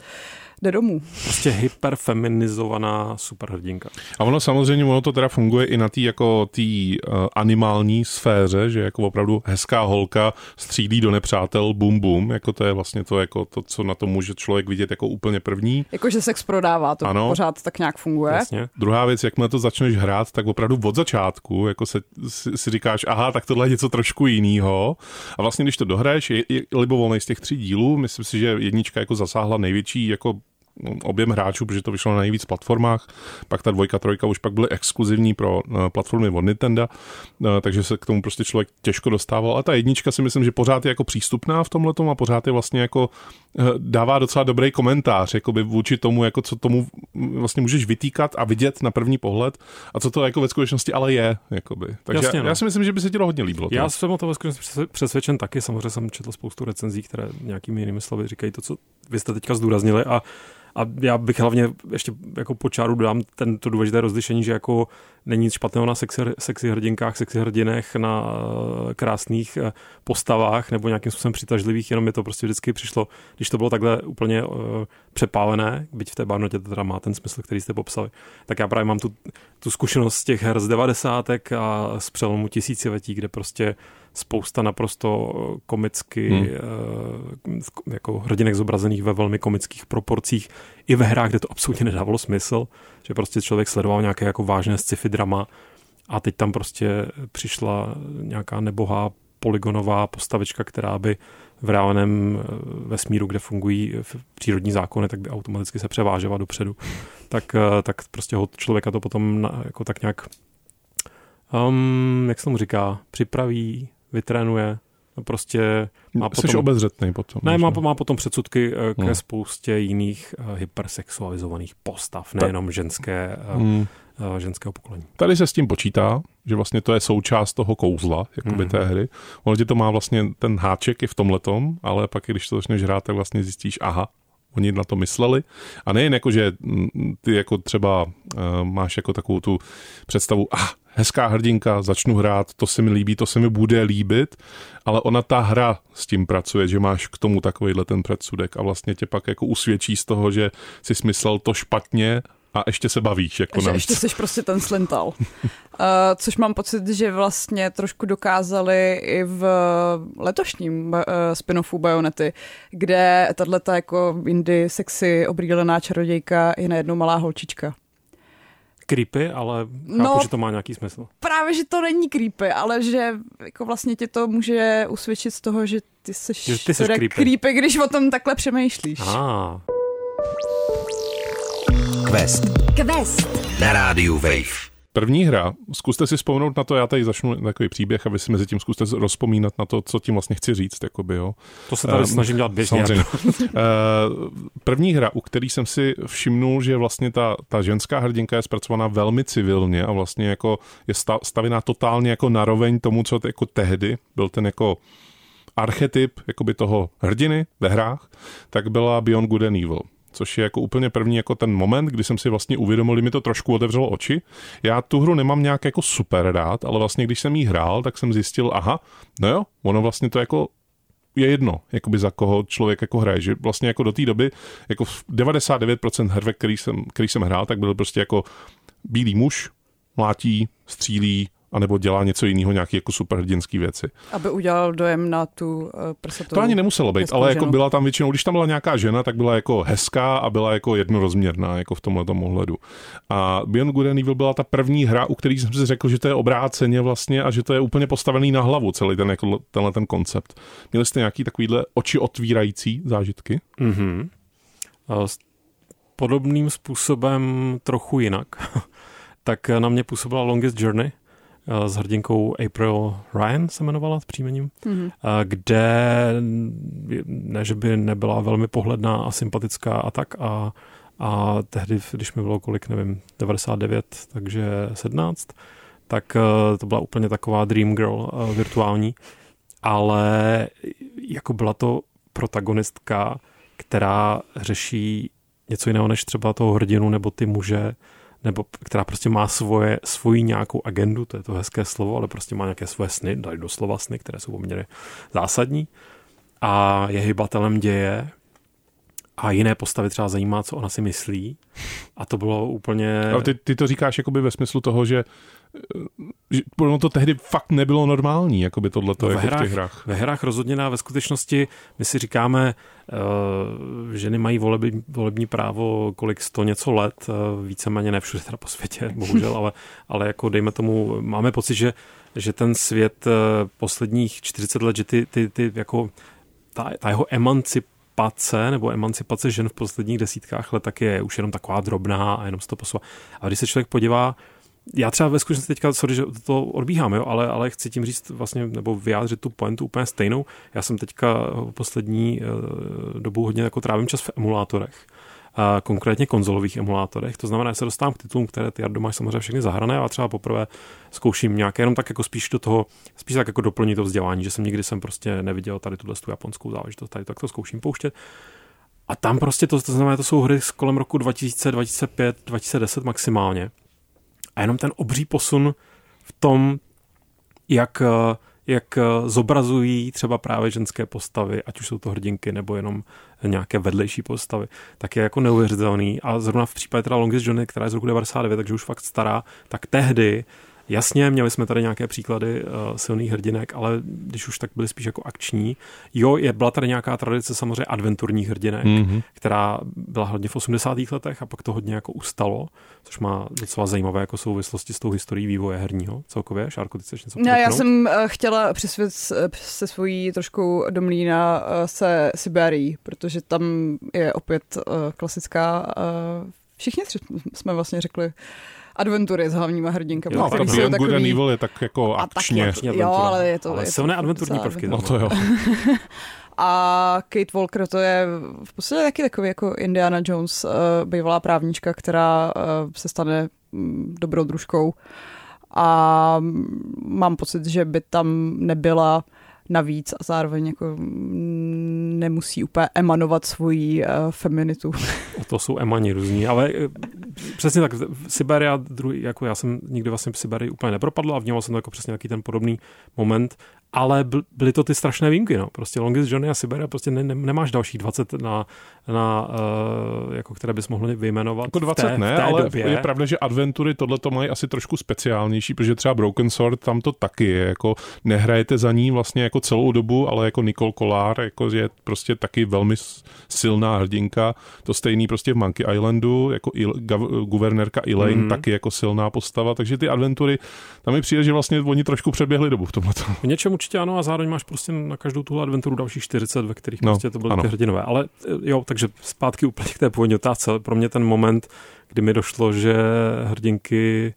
jde domů. Prostě hyperfeminizovaná superhrdinka. A ono samozřejmě, ono to teda funguje i na té jako tý, uh, animální sféře, že jako opravdu hezká holka střílí do nepřátel, bum bum, jako to je vlastně to, jako to, co na to může člověk vidět jako úplně první. Jakože sex prodává, to ano. pořád tak nějak funguje. Jasně. Druhá věc, jakmile to začneš hrát, tak opravdu od začátku, jako se, si, si říkáš, aha, tak tohle je něco trošku jiného. A vlastně, když to dohraješ, je, je libovolný z těch tří dílů, myslím si, že jednička jako zasáhla největší jako objem hráčů, protože to vyšlo na nejvíc platformách. Pak ta dvojka, trojka už pak byly exkluzivní pro eh, platformy od Nintendo, eh, takže se k tomu prostě člověk těžko dostával. A ta jednička si myslím, že pořád je jako přístupná v tomhle a pořád je vlastně jako eh, dává docela dobrý komentář jakoby vůči tomu, jako co tomu vlastně můžeš vytýkat a vidět na první pohled a co to jako ve skutečnosti ale je. Jakoby. Takže Jasně, já, no. já, si myslím, že by se ti to hodně líbilo. Já jsem o to ve skutečnosti přesvědčen taky. Samozřejmě jsem četl spoustu recenzí, které nějakými jinými slovy říkají to, co vy jste teďka zdůraznili a a já bych hlavně ještě jako po čáru dám tento důležité rozlišení, že jako není nic špatného na sexy, sexy hrdinkách, sexy hrdinech, na uh, krásných uh, postavách nebo nějakým způsobem přitažlivých, jenom mi to prostě vždycky přišlo, když to bylo takhle úplně uh, přepálené, byť v té barnotě to teda má ten smysl, který jste popsali, tak já právě mám tu, tu zkušenost z těch her z devadesátek a z přelomu tisíciletí, kde prostě spousta naprosto komicky hmm. jako hrdinek zobrazených ve velmi komických proporcích i ve hrách, kde to absolutně nedávalo smysl, že prostě člověk sledoval nějaké jako vážné sci-fi drama a teď tam prostě přišla nějaká nebohá polygonová postavička, která by v reálném eh, vesmíru, kde fungují přírodní zákony, tak by automaticky se převážela dopředu. Tak, eh, tak prostě člověka to potom jako tak nějak um, jak se tomu říká, připraví, vytrénuje, prostě má potom... Jsi obezřetný potom. Ne, má, má potom předsudky eh, ke hmm. spoustě jiných hypersexualizovaných postav, nejenom ženské, hmm. ženského pokolení. Tady se s tím počítá, že vlastně to je součást toho kouzla, jakoby hmm. té hry. Ono ti to má vlastně ten háček i v tomhletom, ale pak, když to začneš hrát, tak vlastně zjistíš, aha, oni na to mysleli. A nejen jako, že mm, ty jako třeba uh, máš jako takovou tu představu, ah, hezká hrdinka, začnu hrát, to se mi líbí, to se mi bude líbit, ale ona ta hra s tím pracuje, že máš k tomu takovýhle ten předsudek a vlastně tě pak jako usvědčí z toho, že si smyslel to špatně a ještě se bavíš. Jako že ještě jsi prostě ten slintal. uh, což mám pocit, že vlastně trošku dokázali i v letošním uh, spin-offu Bayonety, kde tato jako indie sexy obrýlená čarodějka je najednou malá holčička creepy, ale chápu, no, že to má nějaký smysl. Právě, že to není creepy, ale že jako vlastně ti to může usvědčit z toho, že ty jsi, že ty jsi creepy. creepy, když o tom takhle přemýšlíš. Ah. Quest. Quest. Na rádiu Wave. První hra, zkuste si vzpomenout na to, já tady začnu takový příběh a vy si mezi tím zkuste rozpomínat na to, co tím vlastně chci říct. Jakoby, jo. To se tady um, snažím dělat běžně. Samozřejmě. uh, první hra, u který jsem si všimnul, že vlastně ta, ta ženská hrdinka je zpracovaná velmi civilně a vlastně jako je stavěná totálně jako naroveň tomu, co jako tehdy byl ten jako archetyp jakoby toho hrdiny ve hrách, tak byla Beyond Good and Evil což je jako úplně první jako ten moment, kdy jsem si vlastně uvědomil, mi to trošku otevřelo oči. Já tu hru nemám nějak jako super rád, ale vlastně když jsem jí hrál, tak jsem zjistil, aha, no jo, ono vlastně to jako je jedno, jakoby za koho člověk jako hraje, že vlastně jako do té doby, jako 99% her, který jsem, který jsem hrál, tak byl prostě jako bílý muž, mlátí, střílí, anebo dělá něco jiného, nějaké jako superhrdinské věci. Aby udělal dojem na tu uh, prsatou To ani nemuselo být, ale jako byla tam většinou, když tam byla nějaká žena, tak byla jako hezká a byla jako jednorozměrná, jako v tomhle ohledu. A Beyond Good and Evil byla ta první hra, u které jsem si řekl, že to je obráceně vlastně a že to je úplně postavený na hlavu celý ten, jako, tenhle ten koncept. Měli jste nějaký takovýhle oči otvírající zážitky? Mm-hmm. Podobným způsobem trochu jinak. tak na mě působila Longest Journey, Eh, s hrdinkou April Ryan se jmenovala s příjmením, mm-hmm. kde ne, že by nebyla velmi pohledná a sympatická a tak a, a tehdy, když mi bylo kolik, nevím, 99, takže 17, tak eh, to byla úplně taková dream girl virtuální, ale jako byla to protagonistka, která řeší něco jiného než třeba toho hrdinu nebo ty muže, nebo která prostě má svoje, svoji nějakou agendu, to je to hezké slovo, ale prostě má nějaké svoje sny, dali doslova sny, které jsou poměrně zásadní. A je hybatelem děje a jiné postavy třeba zajímá, co ona si myslí a to bylo úplně... Ale ty, ty to říkáš jakoby ve smyslu toho, že že ono to tehdy fakt nebylo normální, jako by tohle no, jako hrách, v těch hrách. Ve hrách rozhodně na ve skutečnosti my si říkáme, uh, ženy mají volební, volební právo kolik sto něco let, uh, víceméně ne všude teda po světě, bohužel, ale, ale jako dejme tomu, máme pocit, že, že ten svět uh, posledních 40 let, že ty, ty, ty jako ta, ta jeho emancipace nebo emancipace žen v posledních desítkách let tak je už jenom taková drobná a jenom se to posouvá. A když se člověk podívá já třeba ve skutečnosti teďka, sorry, že to odbíhám, jo, ale, ale chci tím říct vlastně, nebo vyjádřit tu pointu úplně stejnou. Já jsem teďka poslední uh, dobu hodně jako trávím čas v emulátorech. Konkrétně konzolových emulátorech. To znamená, že se dostávám k titulům, které ty Jardo máš samozřejmě všechny zahrané, a třeba poprvé zkouším nějaké, jenom tak jako spíš do toho, spíš tak jako doplnit to vzdělání, že jsem nikdy jsem prostě neviděl tady tuhle tu japonskou záležitost, tady tak to zkouším pouštět. A tam prostě to, to znamená, to jsou hry z kolem roku 2000, 2005, 2010 maximálně a jenom ten obří posun v tom, jak, jak zobrazují třeba právě ženské postavy, ať už jsou to hrdinky nebo jenom nějaké vedlejší postavy, tak je jako neuvěřitelný. A zrovna v případě teda Longest Journey, která je z roku 99, takže už fakt stará, tak tehdy Jasně, měli jsme tady nějaké příklady uh, silných hrdinek, ale když už tak byly spíš jako akční. Jo, je, byla tady nějaká tradice samozřejmě adventurních hrdinek, mm-hmm. která byla hlavně v 80. letech a pak to hodně jako ustalo, což má docela zajímavé jako souvislosti s tou historií vývoje herního celkově. Šárko, ty chceš něco No, já jsem uh, chtěla přisvět se svojí trošku do mlína uh, se Siberii, protože tam je opět uh, klasická uh, Všichni tři jsme vlastně řekli adventury s hlavníma hrdinkami. No, jsou Beyond takový... Good and Evil je tak jako akčně. Tak jak, jo, ale je to... Ale je silné adventurní prvky. No to jo. A Kate Walker to je v podstatě taky takový jako Indiana Jones, uh, bývalá právnička, která uh, se stane um, dobrou družkou. A mám pocit, že by tam nebyla navíc a zároveň jako nemusí úplně emanovat svoji uh, feminitu. To jsou emani různí, ale uh, přesně tak, Siberia, druhý, jako já jsem nikdy vlastně v Siberii úplně nepropadl a vnímal jsem to jako přesně takový ten podobný moment ale byly to ty strašné výjimky, no. Prostě Longest Journey a Siberia, prostě ne, ne, nemáš další 20 na, na uh, jako které bys mohl vyjmenovat. Jako 20 té, ne, ale době. je pravda, že adventury tohle to mají asi trošku speciálnější, protože třeba Broken Sword tam to taky je, jako nehrajete za ní vlastně jako celou dobu, ale jako Nicole Collár, jako je prostě taky velmi silná hrdinka, to stejný prostě v Monkey Islandu, jako il, guvernérka Elaine, mm. taky jako silná postava, takže ty adventury, tam mi přijde, že vlastně oni trošku přeběhli dobu v tomhle. V něčem určitě ano a zároveň máš prostě na každou tuhle adventuru další 40, ve kterých no, prostě to byly ano. ty hrdinové. Ale eh, jo, takže zpátky úplně k té původní otázce. Pro mě ten moment, kdy mi došlo, že hrdinky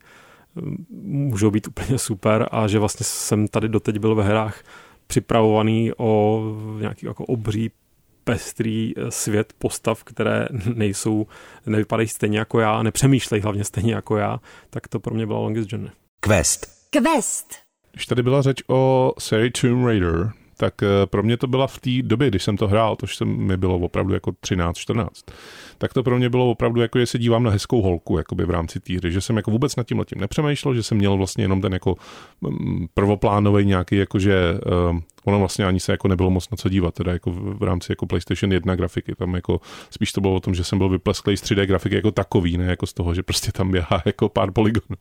mm, můžou být úplně super a že vlastně jsem tady doteď byl ve hrách připravovaný o nějaký jako obří pestrý eh, svět postav, které nejsou, nevypadají stejně jako já, nepřemýšlejí hlavně stejně jako já, tak to pro mě byla Longest Journey. Quest. Quest. Když tady byla řeč o sérii Tomb Raider, tak eh, pro mě to byla v té době, když jsem to hrál, to jsem mi bylo opravdu jako 13-14, tak to pro mě bylo opravdu jako, že se dívám na hezkou holku jakoby v rámci té hry, že jsem jako vůbec nad tím letím nepřemýšlel, že jsem měl vlastně jenom ten jako mm, prvoplánový nějaký jakože uh, ono vlastně ani se jako nebylo moc na co dívat, teda jako v, rámci jako PlayStation 1 grafiky, tam jako spíš to bylo o tom, že jsem byl vyplesklý z 3D grafiky jako takový, ne jako z toho, že prostě tam běhá jako pár polygonů.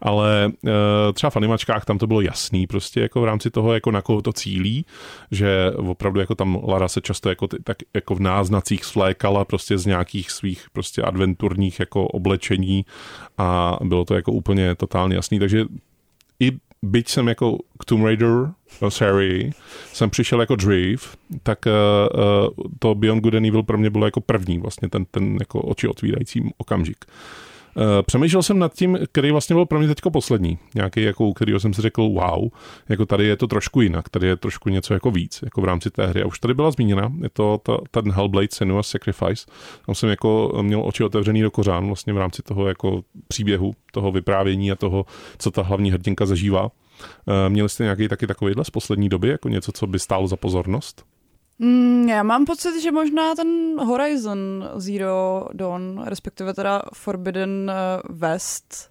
Ale uh, třeba v animačkách tam to bylo jasný, prostě jako v rámci toho, jako na koho to cílí, že opravdu jako tam Lara se často jako, tak jako v náznacích svlékala prostě z nějakých svých prostě adventurních jako oblečení a bylo to jako úplně totálně jasný, takže i byť jsem jako k Tomb Raider sérii jsem přišel jako dřív, tak uh, to Beyond Good and Evil pro mě bylo jako první vlastně ten, ten jako oči otvírající okamžik. Eh, přemýšlel jsem nad tím, který vlastně byl pro mě teďko poslední. Nějaký, jako, u kterého jsem si řekl, wow, jako tady je to trošku jinak, tady je trošku něco jako víc, jako v rámci té hry. A už tady byla zmíněna, je to ta, ten Hellblade Senua's Sacrifice. Tam jsem jako měl oči otevřený do kořán vlastně v rámci toho jako příběhu, toho vyprávění a toho, co ta hlavní hrdinka zažívá. Eh, měli jste nějaký taky takovýhle z poslední doby, jako něco, co by stálo za pozornost? Mm, já mám pocit, že možná ten Horizon Zero Dawn, respektive teda Forbidden eh, West,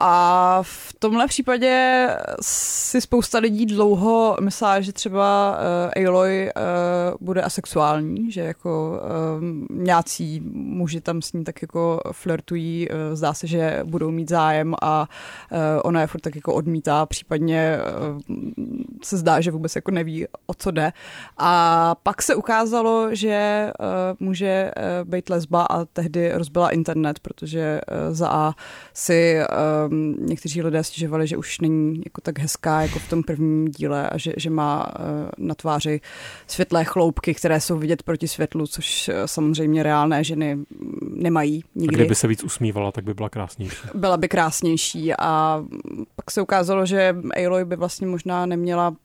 a v tomhle případě si spousta lidí dlouho myslela, že třeba uh, Aloy uh, bude asexuální, že jako uh, nějací muži tam s ní tak jako flirtují, uh, zdá se, že budou mít zájem a uh, ona je furt tak jako odmítá, případně uh, se zdá, že vůbec jako neví, o co jde. A pak se ukázalo, že uh, může uh, být lesba a tehdy rozbila internet, protože uh, za A si uh, um, někteří lidé stěžovali, že už není jako tak hezká jako v tom prvním díle a že, že má uh, na tváři světlé chloupky, které jsou vidět proti světlu, což uh, samozřejmě reálné ženy nemají nikdy. A kdyby se víc usmívala, tak by byla krásnější. Byla by krásnější a pak se ukázalo, že Aloy by vlastně možná neměla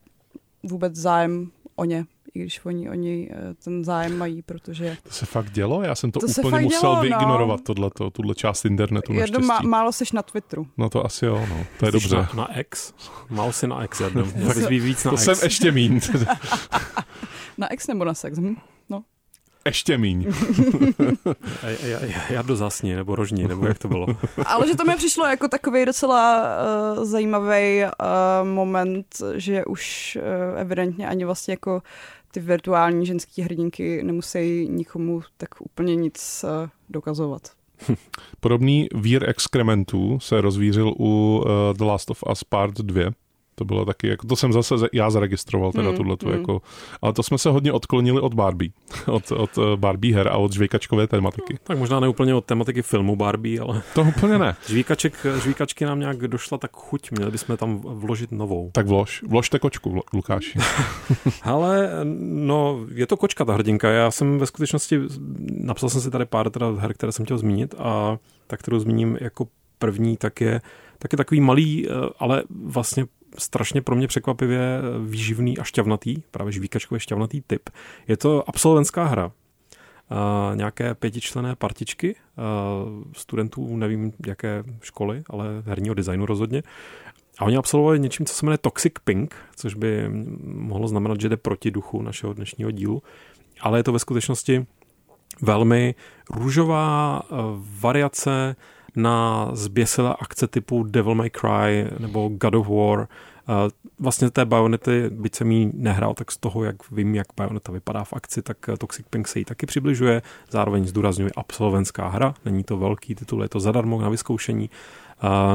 vůbec zájem o ně i když oni, oni eh, ten zájem mají, protože... To se fakt dělo? Já jsem to, to úplně musel dělo, vyignorovat, no. tohleto, tuhle část internetu Jedno má, málo seš na Twitteru. No to asi jo, no. To je Jsi dobře. Na, na X? Málo si na X jednou. tak víc na to X. jsem ještě mín. na X nebo na sex? Hm? No. Ještě míň. já do zasni, nebo rožní, nebo jak to bylo. Ale že to mi přišlo jako takový docela uh, zajímavý uh, moment, že už uh, evidentně ani vlastně jako ty virtuální ženské hrdinky nemusí nikomu tak úplně nic uh, dokazovat. Podobný vír exkrementů se rozvířil u uh, The Last of Us Part 2, to bylo taky, jako to jsem zase já zaregistroval teda mm, tuhletu, mm. jako, ale to jsme se hodně odklonili od Barbie, od, od eh, Barbie her a od žvejkačkové tematiky. No, tak možná ne úplně od tematiky filmu Barbie, ale... To úplně ne. Žvíkaček, žvíkačky nám nějak došla tak chuť, měli bychom tam vložit novou. Tak vlož, vložte kočku, Lukáši. ale no, je to kočka ta hrdinka, já jsem ve skutečnosti, napsal jsem si tady pár teda her, které jsem chtěl zmínit a tak, kterou zmíním jako první, tak je taky takový malý, eh, ale vlastně strašně pro mě překvapivě výživný a šťavnatý, právě žvíkačkově šťavnatý typ. Je to absolventská hra. Uh, nějaké pětičlené partičky uh, studentů, nevím jaké školy, ale herního designu rozhodně. A oni absolvovali něčím, co se jmenuje Toxic Pink, což by mohlo znamenat, že jde proti duchu našeho dnešního dílu. Ale je to ve skutečnosti velmi růžová uh, variace na zběsilé akce typu Devil May Cry nebo God of War. Vlastně té Bayonety, byť jsem jí nehrál, tak z toho, jak vím, jak Bayoneta vypadá v akci, tak Toxic Pink se jí taky přibližuje. Zároveň zdůrazňuje absolventská hra, není to velký titul, je to zadarmo na vyzkoušení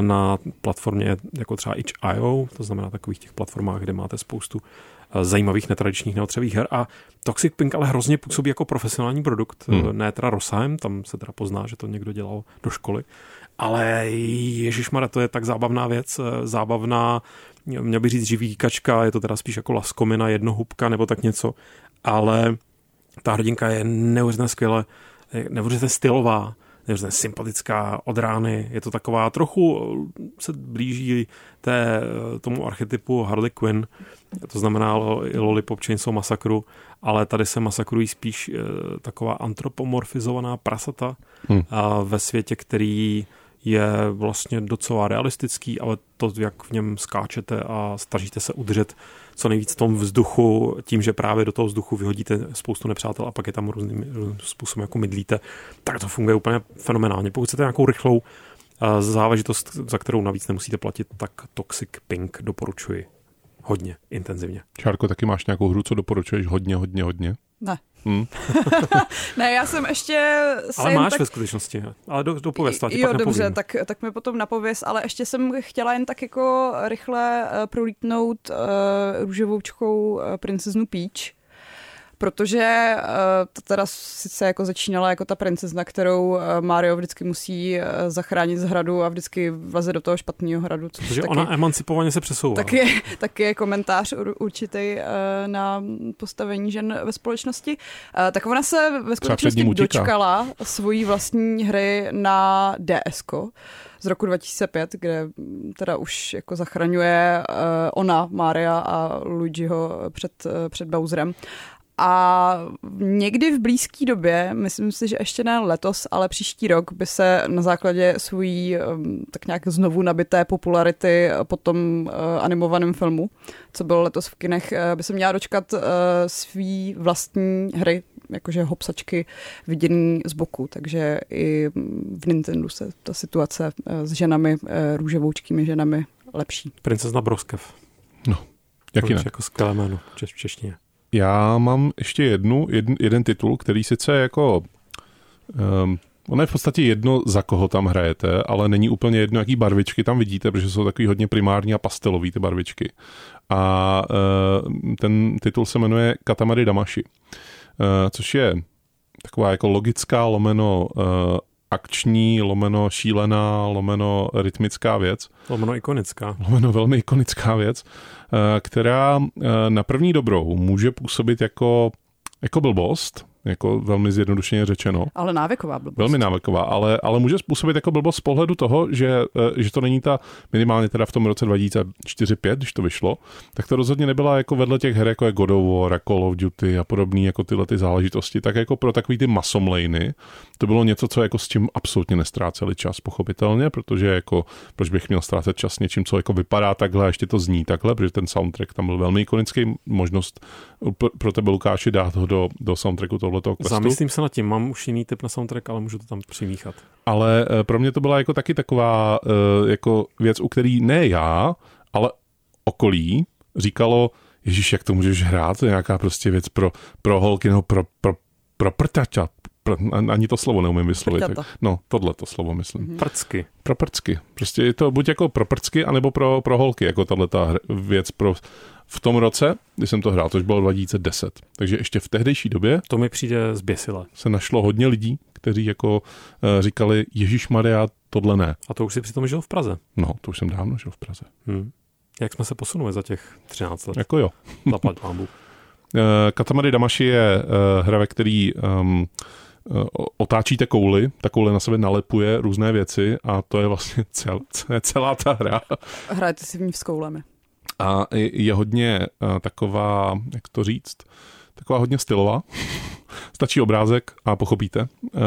na platformě jako třeba itch.io, to znamená takových těch platformách, kde máte spoustu zajímavých netradičních neotřevých her. A Toxic Pink ale hrozně působí jako profesionální produkt, hmm. ne teda rozsahem, tam se teda pozná, že to někdo dělal do školy, ale ježišmara, to je tak zábavná věc, zábavná, měl bych říct živý kačka, je to teda spíš jako laskomina, jednohubka nebo tak něco, ale ta hrdinka je neuvěřitelně skvěle, neuvěřitelně stylová, neuvěřitelně sympatická od rány, je to taková trochu, se blíží té, tomu archetypu Harley Quinn, to znamená Lollipop Chainsaw Massacru, ale tady se masakrují spíš e, taková antropomorfizovaná prasata hmm. ve světě, který je vlastně docela realistický, ale to, jak v něm skáčete a snažíte se udržet co nejvíc v tom vzduchu, tím, že právě do toho vzduchu vyhodíte spoustu nepřátel a pak je tam různým, různým způsobem jako mydlíte, tak to funguje úplně fenomenálně. Pokud chcete nějakou rychlou záležitost, za kterou navíc nemusíte platit, tak Toxic Pink doporučuji hodně intenzivně. Čárko, taky máš nějakou hru, co doporučuješ hodně, hodně, hodně? Ne. Hmm. ne, já jsem ještě... Ale máš tak... ve skutečnosti, ale do, dopověz, to Jo, pak dobře, nepovím. tak, tak mi potom napověz, ale ještě jsem chtěla jen tak jako rychle uh, prolítnout uh, růžovoučkou uh, princeznu Peach, protože uh, to teda sice jako začínala jako ta princezna, kterou uh, Mario vždycky musí uh, zachránit z hradu a vždycky vleze do toho špatného hradu. Což protože taky, ona emancipovaně se přesouvá. Tak je, tak je komentář určitý uh, na postavení žen ve společnosti. Uh, tak ona se ve skutečnosti dočkala svojí vlastní hry na DSK z roku 2005, kde teda už jako zachraňuje uh, ona, Mária a Luigiho před, uh, před Bowserem. A někdy v blízké době, myslím si, že ještě ne letos, ale příští rok by se na základě svojí tak nějak znovu nabité popularity po tom uh, animovaném filmu, co bylo letos v kinech, uh, by se měla dočkat uh, svý vlastní hry, jakože hopsačky viděný z boku, takže i v Nintendo se ta situace s ženami, růžovoučkými ženami lepší. Princezna Broskev. No, jak jinak? Jako skvělé jméno v češtině. Já mám ještě jednu, jeden, jeden titul, který sice jako... Um, ono je v podstatě jedno, za koho tam hrajete, ale není úplně jedno, jaký barvičky tam vidíte, protože jsou takový hodně primární a pastelový ty barvičky. A uh, ten titul se jmenuje Katamari Damashi, uh, což je taková jako logická lomeno uh, akční, lomeno šílená, lomeno rytmická věc. Lomeno ikonická. Lomeno velmi ikonická věc, eh, která eh, na první dobrou může působit jako, jako blbost, jako velmi zjednodušeně řečeno. Ale návyková blbost. Velmi návyková, ale, ale může způsobit jako blbost z pohledu toho, že, eh, že to není ta, minimálně teda v tom roce 2004-2005, když to vyšlo, tak to rozhodně nebyla jako vedle těch her, jako je God of War, Call of Duty a podobný, jako tyhle ty záležitosti, tak jako pro takový ty masomlejny, to bylo něco, co jako s tím absolutně nestráceli čas, pochopitelně, protože jako, proč bych měl ztrácet čas něčím, co jako vypadá takhle a ještě to zní takhle, protože ten soundtrack tam byl velmi ikonický, možnost pro tebe, Lukáši, dát ho do, do soundtracku tohoto questu. Zamyslím se nad tím, mám už jiný typ na soundtrack, ale můžu to tam přimíchat. Ale eh, pro mě to byla jako taky taková eh, jako věc, u který ne já, ale okolí říkalo, Ježíš, jak to můžeš hrát, to je nějaká prostě věc pro, pro holky, no pro, pro, pro prťata, pro, ani to slovo neumím vyslovit. Tak, no, tohle to slovo myslím. Mm-hmm. Prcky. Pro prcky. Prostě je to buď jako pro prcky, anebo pro, pro holky, jako tahle ta věc pro v tom roce, kdy jsem to hrál, což bylo 2010. Takže ještě v tehdejší době to mi přijde zběsile. Se našlo hodně lidí, kteří jako uh, říkali, Ježíš Maria, tohle ne. A to už si přitom žil v Praze. No, to už jsem dávno žil v Praze. Hmm. Jak jsme se posunuli za těch 13 let? Jako jo. Zaplať pámbu. uh, Katamari Damashi je uh, hra, ve který um, otáčíte kouli, ta koule na sebe nalepuje různé věci a to je vlastně cel, celá ta hra. Hrajete si v ní s koulemi. A je hodně uh, taková, jak to říct, taková hodně stylová. Stačí obrázek a pochopíte, uh,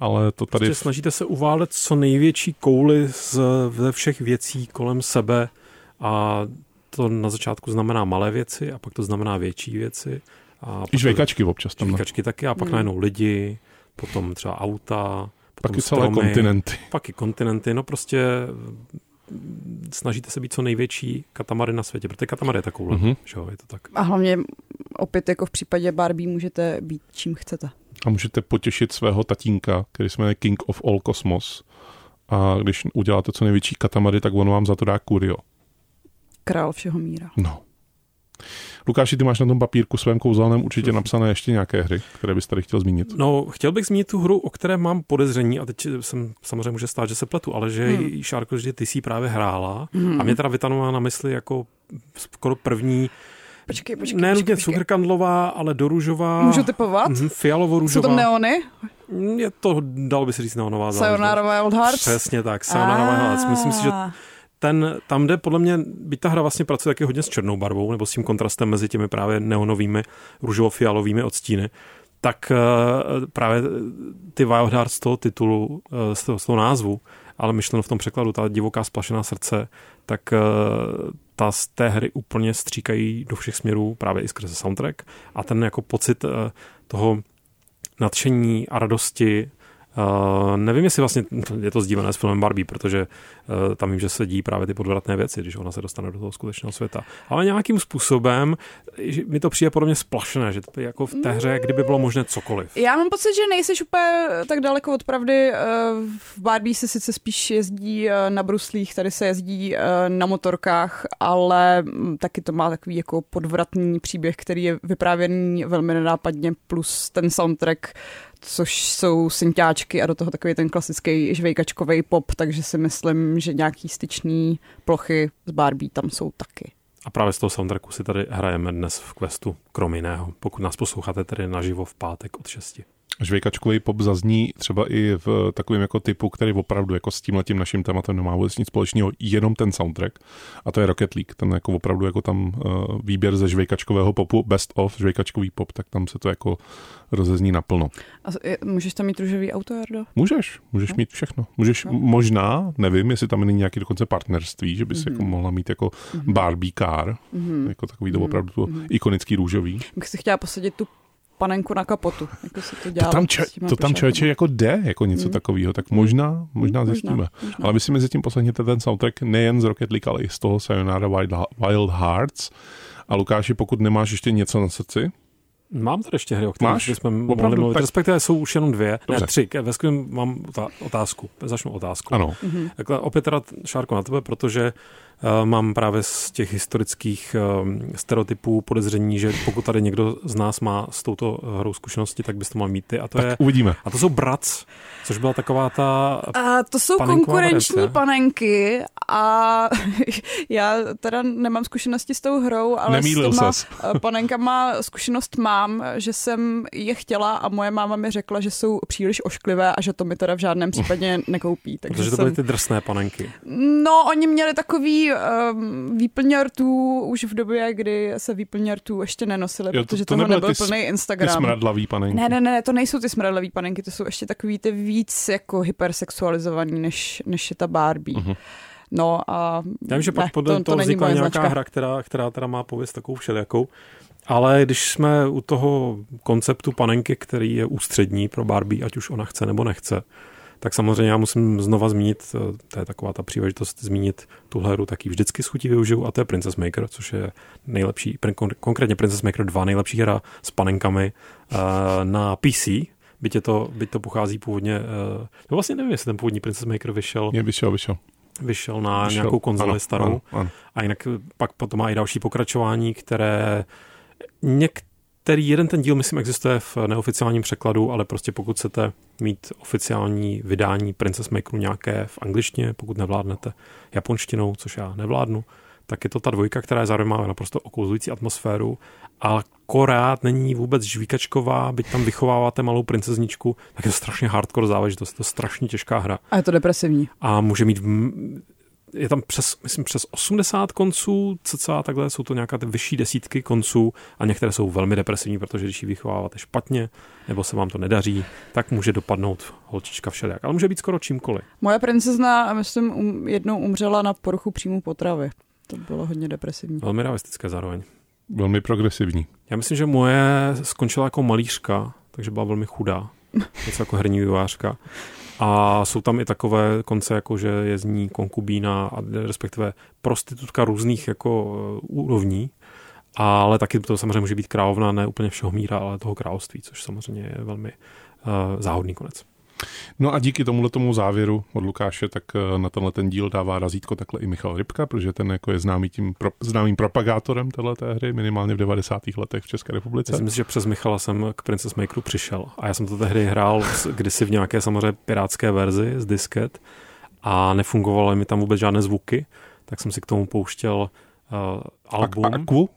ale to tady... Prostě snažíte se uválet co největší kouly z, ze všech věcí kolem sebe a to na začátku znamená malé věci a pak to znamená větší věci. A I žvejkačky občas tam. Žvejkačky taky a pak hmm. najednou lidi, potom třeba auta, potom pak i celé stromy, kontinenty. Pak i kontinenty, no prostě snažíte se být co největší katamary na světě, protože katamary je takovou, mm-hmm. že jo, je to tak. A hlavně opět jako v případě Barbie můžete být čím chcete. A můžete potěšit svého tatínka, který se jmenuje King of All Cosmos. A když uděláte co největší katamary, tak on vám za to dá kurio. Král všeho míra. No. Lukáši, ty máš na tom papírku svém kouzelném určitě napsané ještě nějaké hry, které bys tady chtěl zmínit. No, chtěl bych zmínit tu hru, o které mám podezření, a teď jsem samozřejmě může stát, že se pletu, ale že hmm. Šárko, že ty si právě hrála hmm. a mě teda vytanula na mysli jako skoro první Počkej, počkej. Ne nutně cukrkandlová, ale doružová. Můžu typovat? Mm, fialovo-růžová. Jsou to neony? Je to, dalo by se říct, neonová Sayonara Wild Hearts? Přesně tak, Sayonara Wild Hearts. Myslím si, že ten, tam jde podle mě, byť ta hra vlastně pracuje taky hodně s černou barvou, nebo s tím kontrastem mezi těmi právě neonovými růžovo-fialovými odstíny, tak uh, právě ty Wild Hearts z toho titulu, uh, z, toho, z toho názvu, ale myšleno v tom překladu, ta divoká splašená srdce, tak uh, ta z té hry úplně stříkají do všech směrů právě i skrze soundtrack. A ten jako pocit toho nadšení a radosti Uh, nevím, jestli vlastně je to sdílené s filmem Barbie, protože uh, tam vím, že se dí právě ty podvratné věci, když ona se dostane do toho skutečného světa. Ale nějakým způsobem mi to přijde podobně splašné, že to je jako v té hře, kdyby bylo možné cokoliv. Já mám pocit, že nejsi úplně tak daleko od pravdy. V Barbie se sice spíš jezdí na bruslích, tady se jezdí na motorkách, ale mm, taky to má takový jako podvratný příběh, který je vyprávěný velmi nenápadně, plus ten soundtrack což jsou synťáčky a do toho takový ten klasický žvejkačkový pop, takže si myslím, že nějaký styčný plochy z Barbie tam jsou taky. A právě z toho soundtracku si tady hrajeme dnes v questu krom jiného, pokud nás posloucháte tedy naživo v pátek od 6 žvejkačkový pop zazní třeba i v takovém jako typu, který opravdu jako s tímhletím naším tématem nemá vůbec nic společného, jenom ten soundtrack. A to je Rocket League, ten jako opravdu jako tam uh, výběr ze žvejkačkového popu, best of žvejkačkový pop, tak tam se to jako rozezní naplno. A můžeš tam mít růžový auto, Jardo? Můžeš, můžeš no. mít všechno. Můžeš no. možná, nevím, jestli tam není nějaký dokonce partnerství, že bys mm-hmm. jako mohla mít jako mm-hmm. Barbie car, mm-hmm. jako takový to mhm. opravdu mm-hmm. ikonický růžový. Bych si chtěla posadit tu panenku na kapotu. Jako se to, to tam, če, to tam člověče jako jde, jako něco hmm. takového, tak možná, možná hmm, zjistíme. Možná, možná. Ale vy si mezi tím poslechněte ten soundtrack nejen z Rocket League, ale i z toho Sayonara Wild, Wild Hearts. A Lukáši, pokud nemáš ještě něco na srdci, Mám tady ještě hry, o kterých Máš? jsme Opravdu, mohli mluvit. Tak... Respektive jsou už jenom dvě, Dobře. ne tři. Ve skvělém mám otázku. Začnu otázku. Ano. Mm-hmm. Takhle opět teda, Šárko, na tebe, protože mám právě z těch historických eh, stereotypů podezření, že pokud tady někdo z nás má s touto hrou zkušenosti, tak bys to mal mít ty. A to, tak je, uvidíme. A to jsou Brac, což byla taková ta A to jsou konkurenční variace. panenky a já teda nemám zkušenosti s tou hrou, ale Nemýlil s těma ses. Eh, panenkama zkušenost mám, že jsem je chtěla a moje máma mi řekla, že jsou příliš ošklivé a že to mi teda v žádném případě nekoupí. Takže Protože to byly ty drsné panenky. No, oni měli takový um, výplně rtů už v době, kdy se výplně rtů ještě nenosily, jo, to, protože to toho nebyl plný Instagram. Ty smradlavý panenky. Ne, ne, ne, to nejsou ty smradlavý panenky, to jsou ještě takový ty víc jako hypersexualizovaný, než, než je ta Barbie. Uh-huh. No a Já vím, že pak podle to, toho to vznikla nějaká značka. hra, která, která teda má pověst takovou všelijakou. Ale když jsme u toho konceptu panenky, který je ústřední pro Barbie, ať už ona chce nebo nechce, tak samozřejmě já musím znova zmínit, eh, to je taková ta příležitost zmínit tuhle hru, taky vždycky s chutí využiju a to je Princess Maker, což je nejlepší, konkrétně Princess Maker 2, nejlepší hra s panenkami uh, na PC, byť, je to, byť to pochází původně, uh, no vlastně nevím, jestli ten původní Princess Maker vyšel. Je, vyšel, vyšel vyšel na vyšel. nějakou konzoli ano, starou. Ano, ano. A jinak pak potom má i další pokračování, které něk, který jeden ten díl, myslím, existuje v neoficiálním překladu, ale prostě pokud chcete mít oficiální vydání Princess Makeru nějaké v angličtině, pokud nevládnete japonštinou, což já nevládnu, tak je to ta dvojka, která je zároveň má naprosto okouzlující atmosféru, ale akorát není vůbec žvíkačková, byť tam vychováváte malou princezničku, tak je to strašně hardcore záležitost, je to strašně těžká hra. A je to depresivní. A může mít je tam přes, myslím, přes 80 konců, cca takhle, jsou to nějaká ty vyšší desítky konců a některé jsou velmi depresivní, protože když ji vychováváte špatně, nebo se vám to nedaří, tak může dopadnout holčička všelijak. Ale může být skoro čímkoliv. Moje princezna, myslím, um, jednou umřela na poruchu příjmu potravy. To bylo hodně depresivní. Velmi realistické zároveň. Velmi progresivní. Já myslím, že moje skončila jako malířka, takže byla velmi chudá. Něco jako herní vývářka. A jsou tam i takové konce, jako že je z ní konkubína, respektive prostitutka různých jako eh, úrovní, ale taky to samozřejmě může být královna ne úplně všeho míra, ale toho království, což samozřejmě je velmi uh, záhodný konec. No a díky tomuhle tomu závěru od Lukáše, tak eh, na tenhle ten díl dává razítko takhle i Michal Rybka, protože ten jako je známý tím pro, známým propagátorem téhle hry, minimálně v 90. letech v České republice. Já si myslím, že přes Michala jsem k Princess Makeru přišel a já jsem to tehdy hrál kdysi v nějaké samozřejmě pirátské verzi z disket a nefungovaly mi tam vůbec žádné zvuky, tak jsem si k tomu pouštěl uh, album. A, akvu?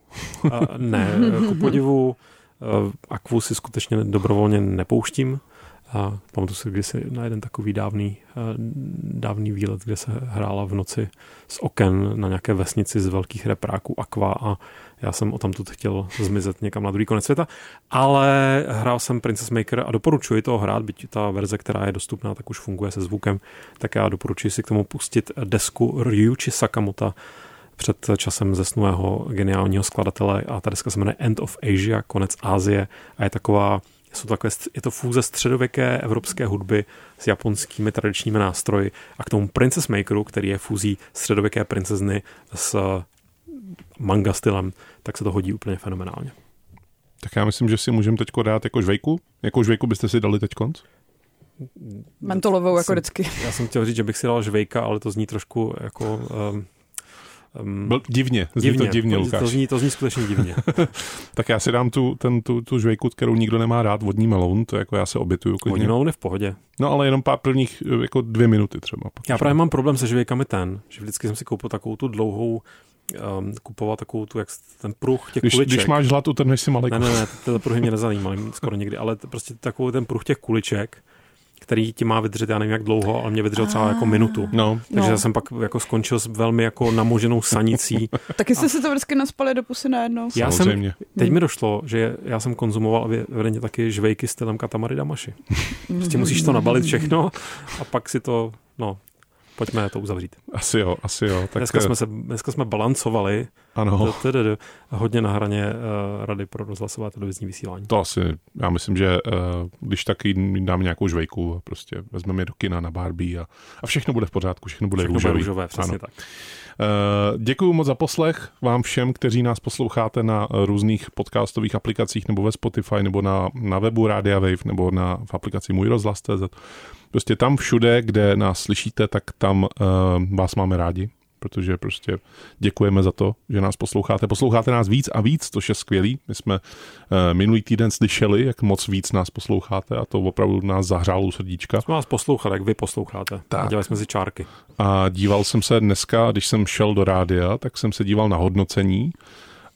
Uh, ne, ku podivu uh, Akvu si skutečně dobrovolně nepouštím, a pamatuju si kdysi na jeden takový dávný, eh, dávný výlet, kde se hrála v noci z oken na nějaké vesnici z velkých repráků Aqua a já jsem o tamtud chtěl zmizet někam na druhý konec světa, ale hrál jsem Princess Maker a doporučuji to hrát, byť ta verze, která je dostupná, tak už funguje se zvukem, tak já doporučuji si k tomu pustit desku Ryuichi Sakamoto, před časem zesnulého geniálního skladatele a ta deska se jmenuje End of Asia, konec Asie a je taková jsou to takové, je to fůze středověké evropské hudby s japonskými tradičními nástroji a k tomu Princess Makeru, který je fúzí středověké princezny s manga stylem, tak se to hodí úplně fenomenálně. Tak já myslím, že si můžeme teď dát jako žvejku. Jakou žvejku byste si dali teď konc? Mentolovou jako jsem, vždycky. Já jsem chtěl říct, že bych si dal žvejka, ale to zní trošku jako... Um, Um, Byl divně, zní divně, to divně, Lukáš. To zní, to zní skutečně divně. tak já si dám tu, ten, tu, tu žvejku, kterou nikdo nemá rád, vodní meloun, to jako já se obětuju. Vodní meloun je v pohodě. No ale jenom pár prvních jako dvě minuty třeba. Já právě mám problém se žvejkami ten, že vždycky jsem si koupil takovou tu dlouhou um, kupovat takovou tu, jak ten pruh těch když, kuliček. Když máš hlad, utrhneš si malý Ne, ne, ne, tyhle pruhy mě nezajímaly skoro nikdy, ale prostě takový ten pruh těch kuliček, který ti má vydržet, já nevím jak dlouho, ale mě vydržel třeba jako minutu. No. Takže No. jsem pak jako skončil s velmi jako namoženou sanicí. Taky jste si to vždycky naspali do pusy najednou. Já jsem, teď mi došlo, že já jsem konzumoval evidentně taky žvejky stylem Katamari Damashi. Prostě musíš to nabalit všechno a pak si to, no, pojďme to uzavřít. Asi jo, asi jo. Tak, dneska, jsme se, dneska jsme balancovali ano. hodně na hraně uh, Rady pro rozhlasové televizní vysílání. To asi, já myslím, že uh, když taky dáme nějakou žvejku prostě vezmeme je do kina na Barbie a, a všechno bude v pořádku, všechno bude Všechno růžový. bude růžové, přesně Ano. tak. Uh, děkuji moc za poslech vám všem, kteří nás posloucháte na eh, různých podcastových aplikacích nebo ve Spotify nebo na, na webu Radia Wave nebo na, v aplikaci Můj rozhlas.cz. Prostě tam všude, kde nás slyšíte, tak tam uh, vás máme rádi, protože prostě děkujeme za to, že nás posloucháte. Posloucháte nás víc a víc, což je skvělý. My jsme uh, minulý týden slyšeli, jak moc víc nás posloucháte a to opravdu nás zahřálo u srdíčka. Jsme vás poslouchali, jak vy posloucháte. Tak. A dělali jsme si čárky. A díval jsem se dneska, když jsem šel do rádia, tak jsem se díval na hodnocení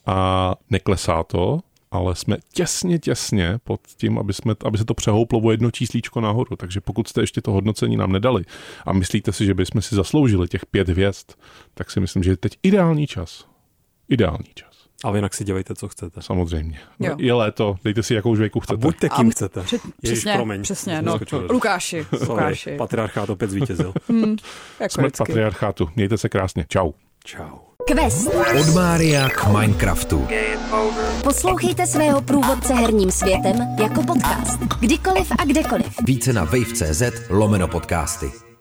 a neklesá to, ale jsme těsně, těsně pod tím, aby, jsme, aby se to přehouplo o jedno číslíčko nahoru. Takže pokud jste ještě to hodnocení nám nedali a myslíte si, že bychom si zasloužili těch pět hvězd, tak si myslím, že je teď ideální čas. Ideální čas. Ale jinak si dělejte, co chcete. Samozřejmě. Jo. Je léto, dejte si jakou žvejku A chcete. buďte kým A chcete. Před, Ježiš, přesně, promiň. přesně, no. skočil do- Lukáši, Lukáši. Patriarchát opět zvítězil. Jako Smrt vždycky. patriarchátu. Mějte se krásně. Čau. Čau. Quest. Od Mária k Minecraftu. Poslouchejte svého průvodce herním světem jako podcast. Kdykoliv a kdekoliv. Více na wave.cz lomeno podcasty.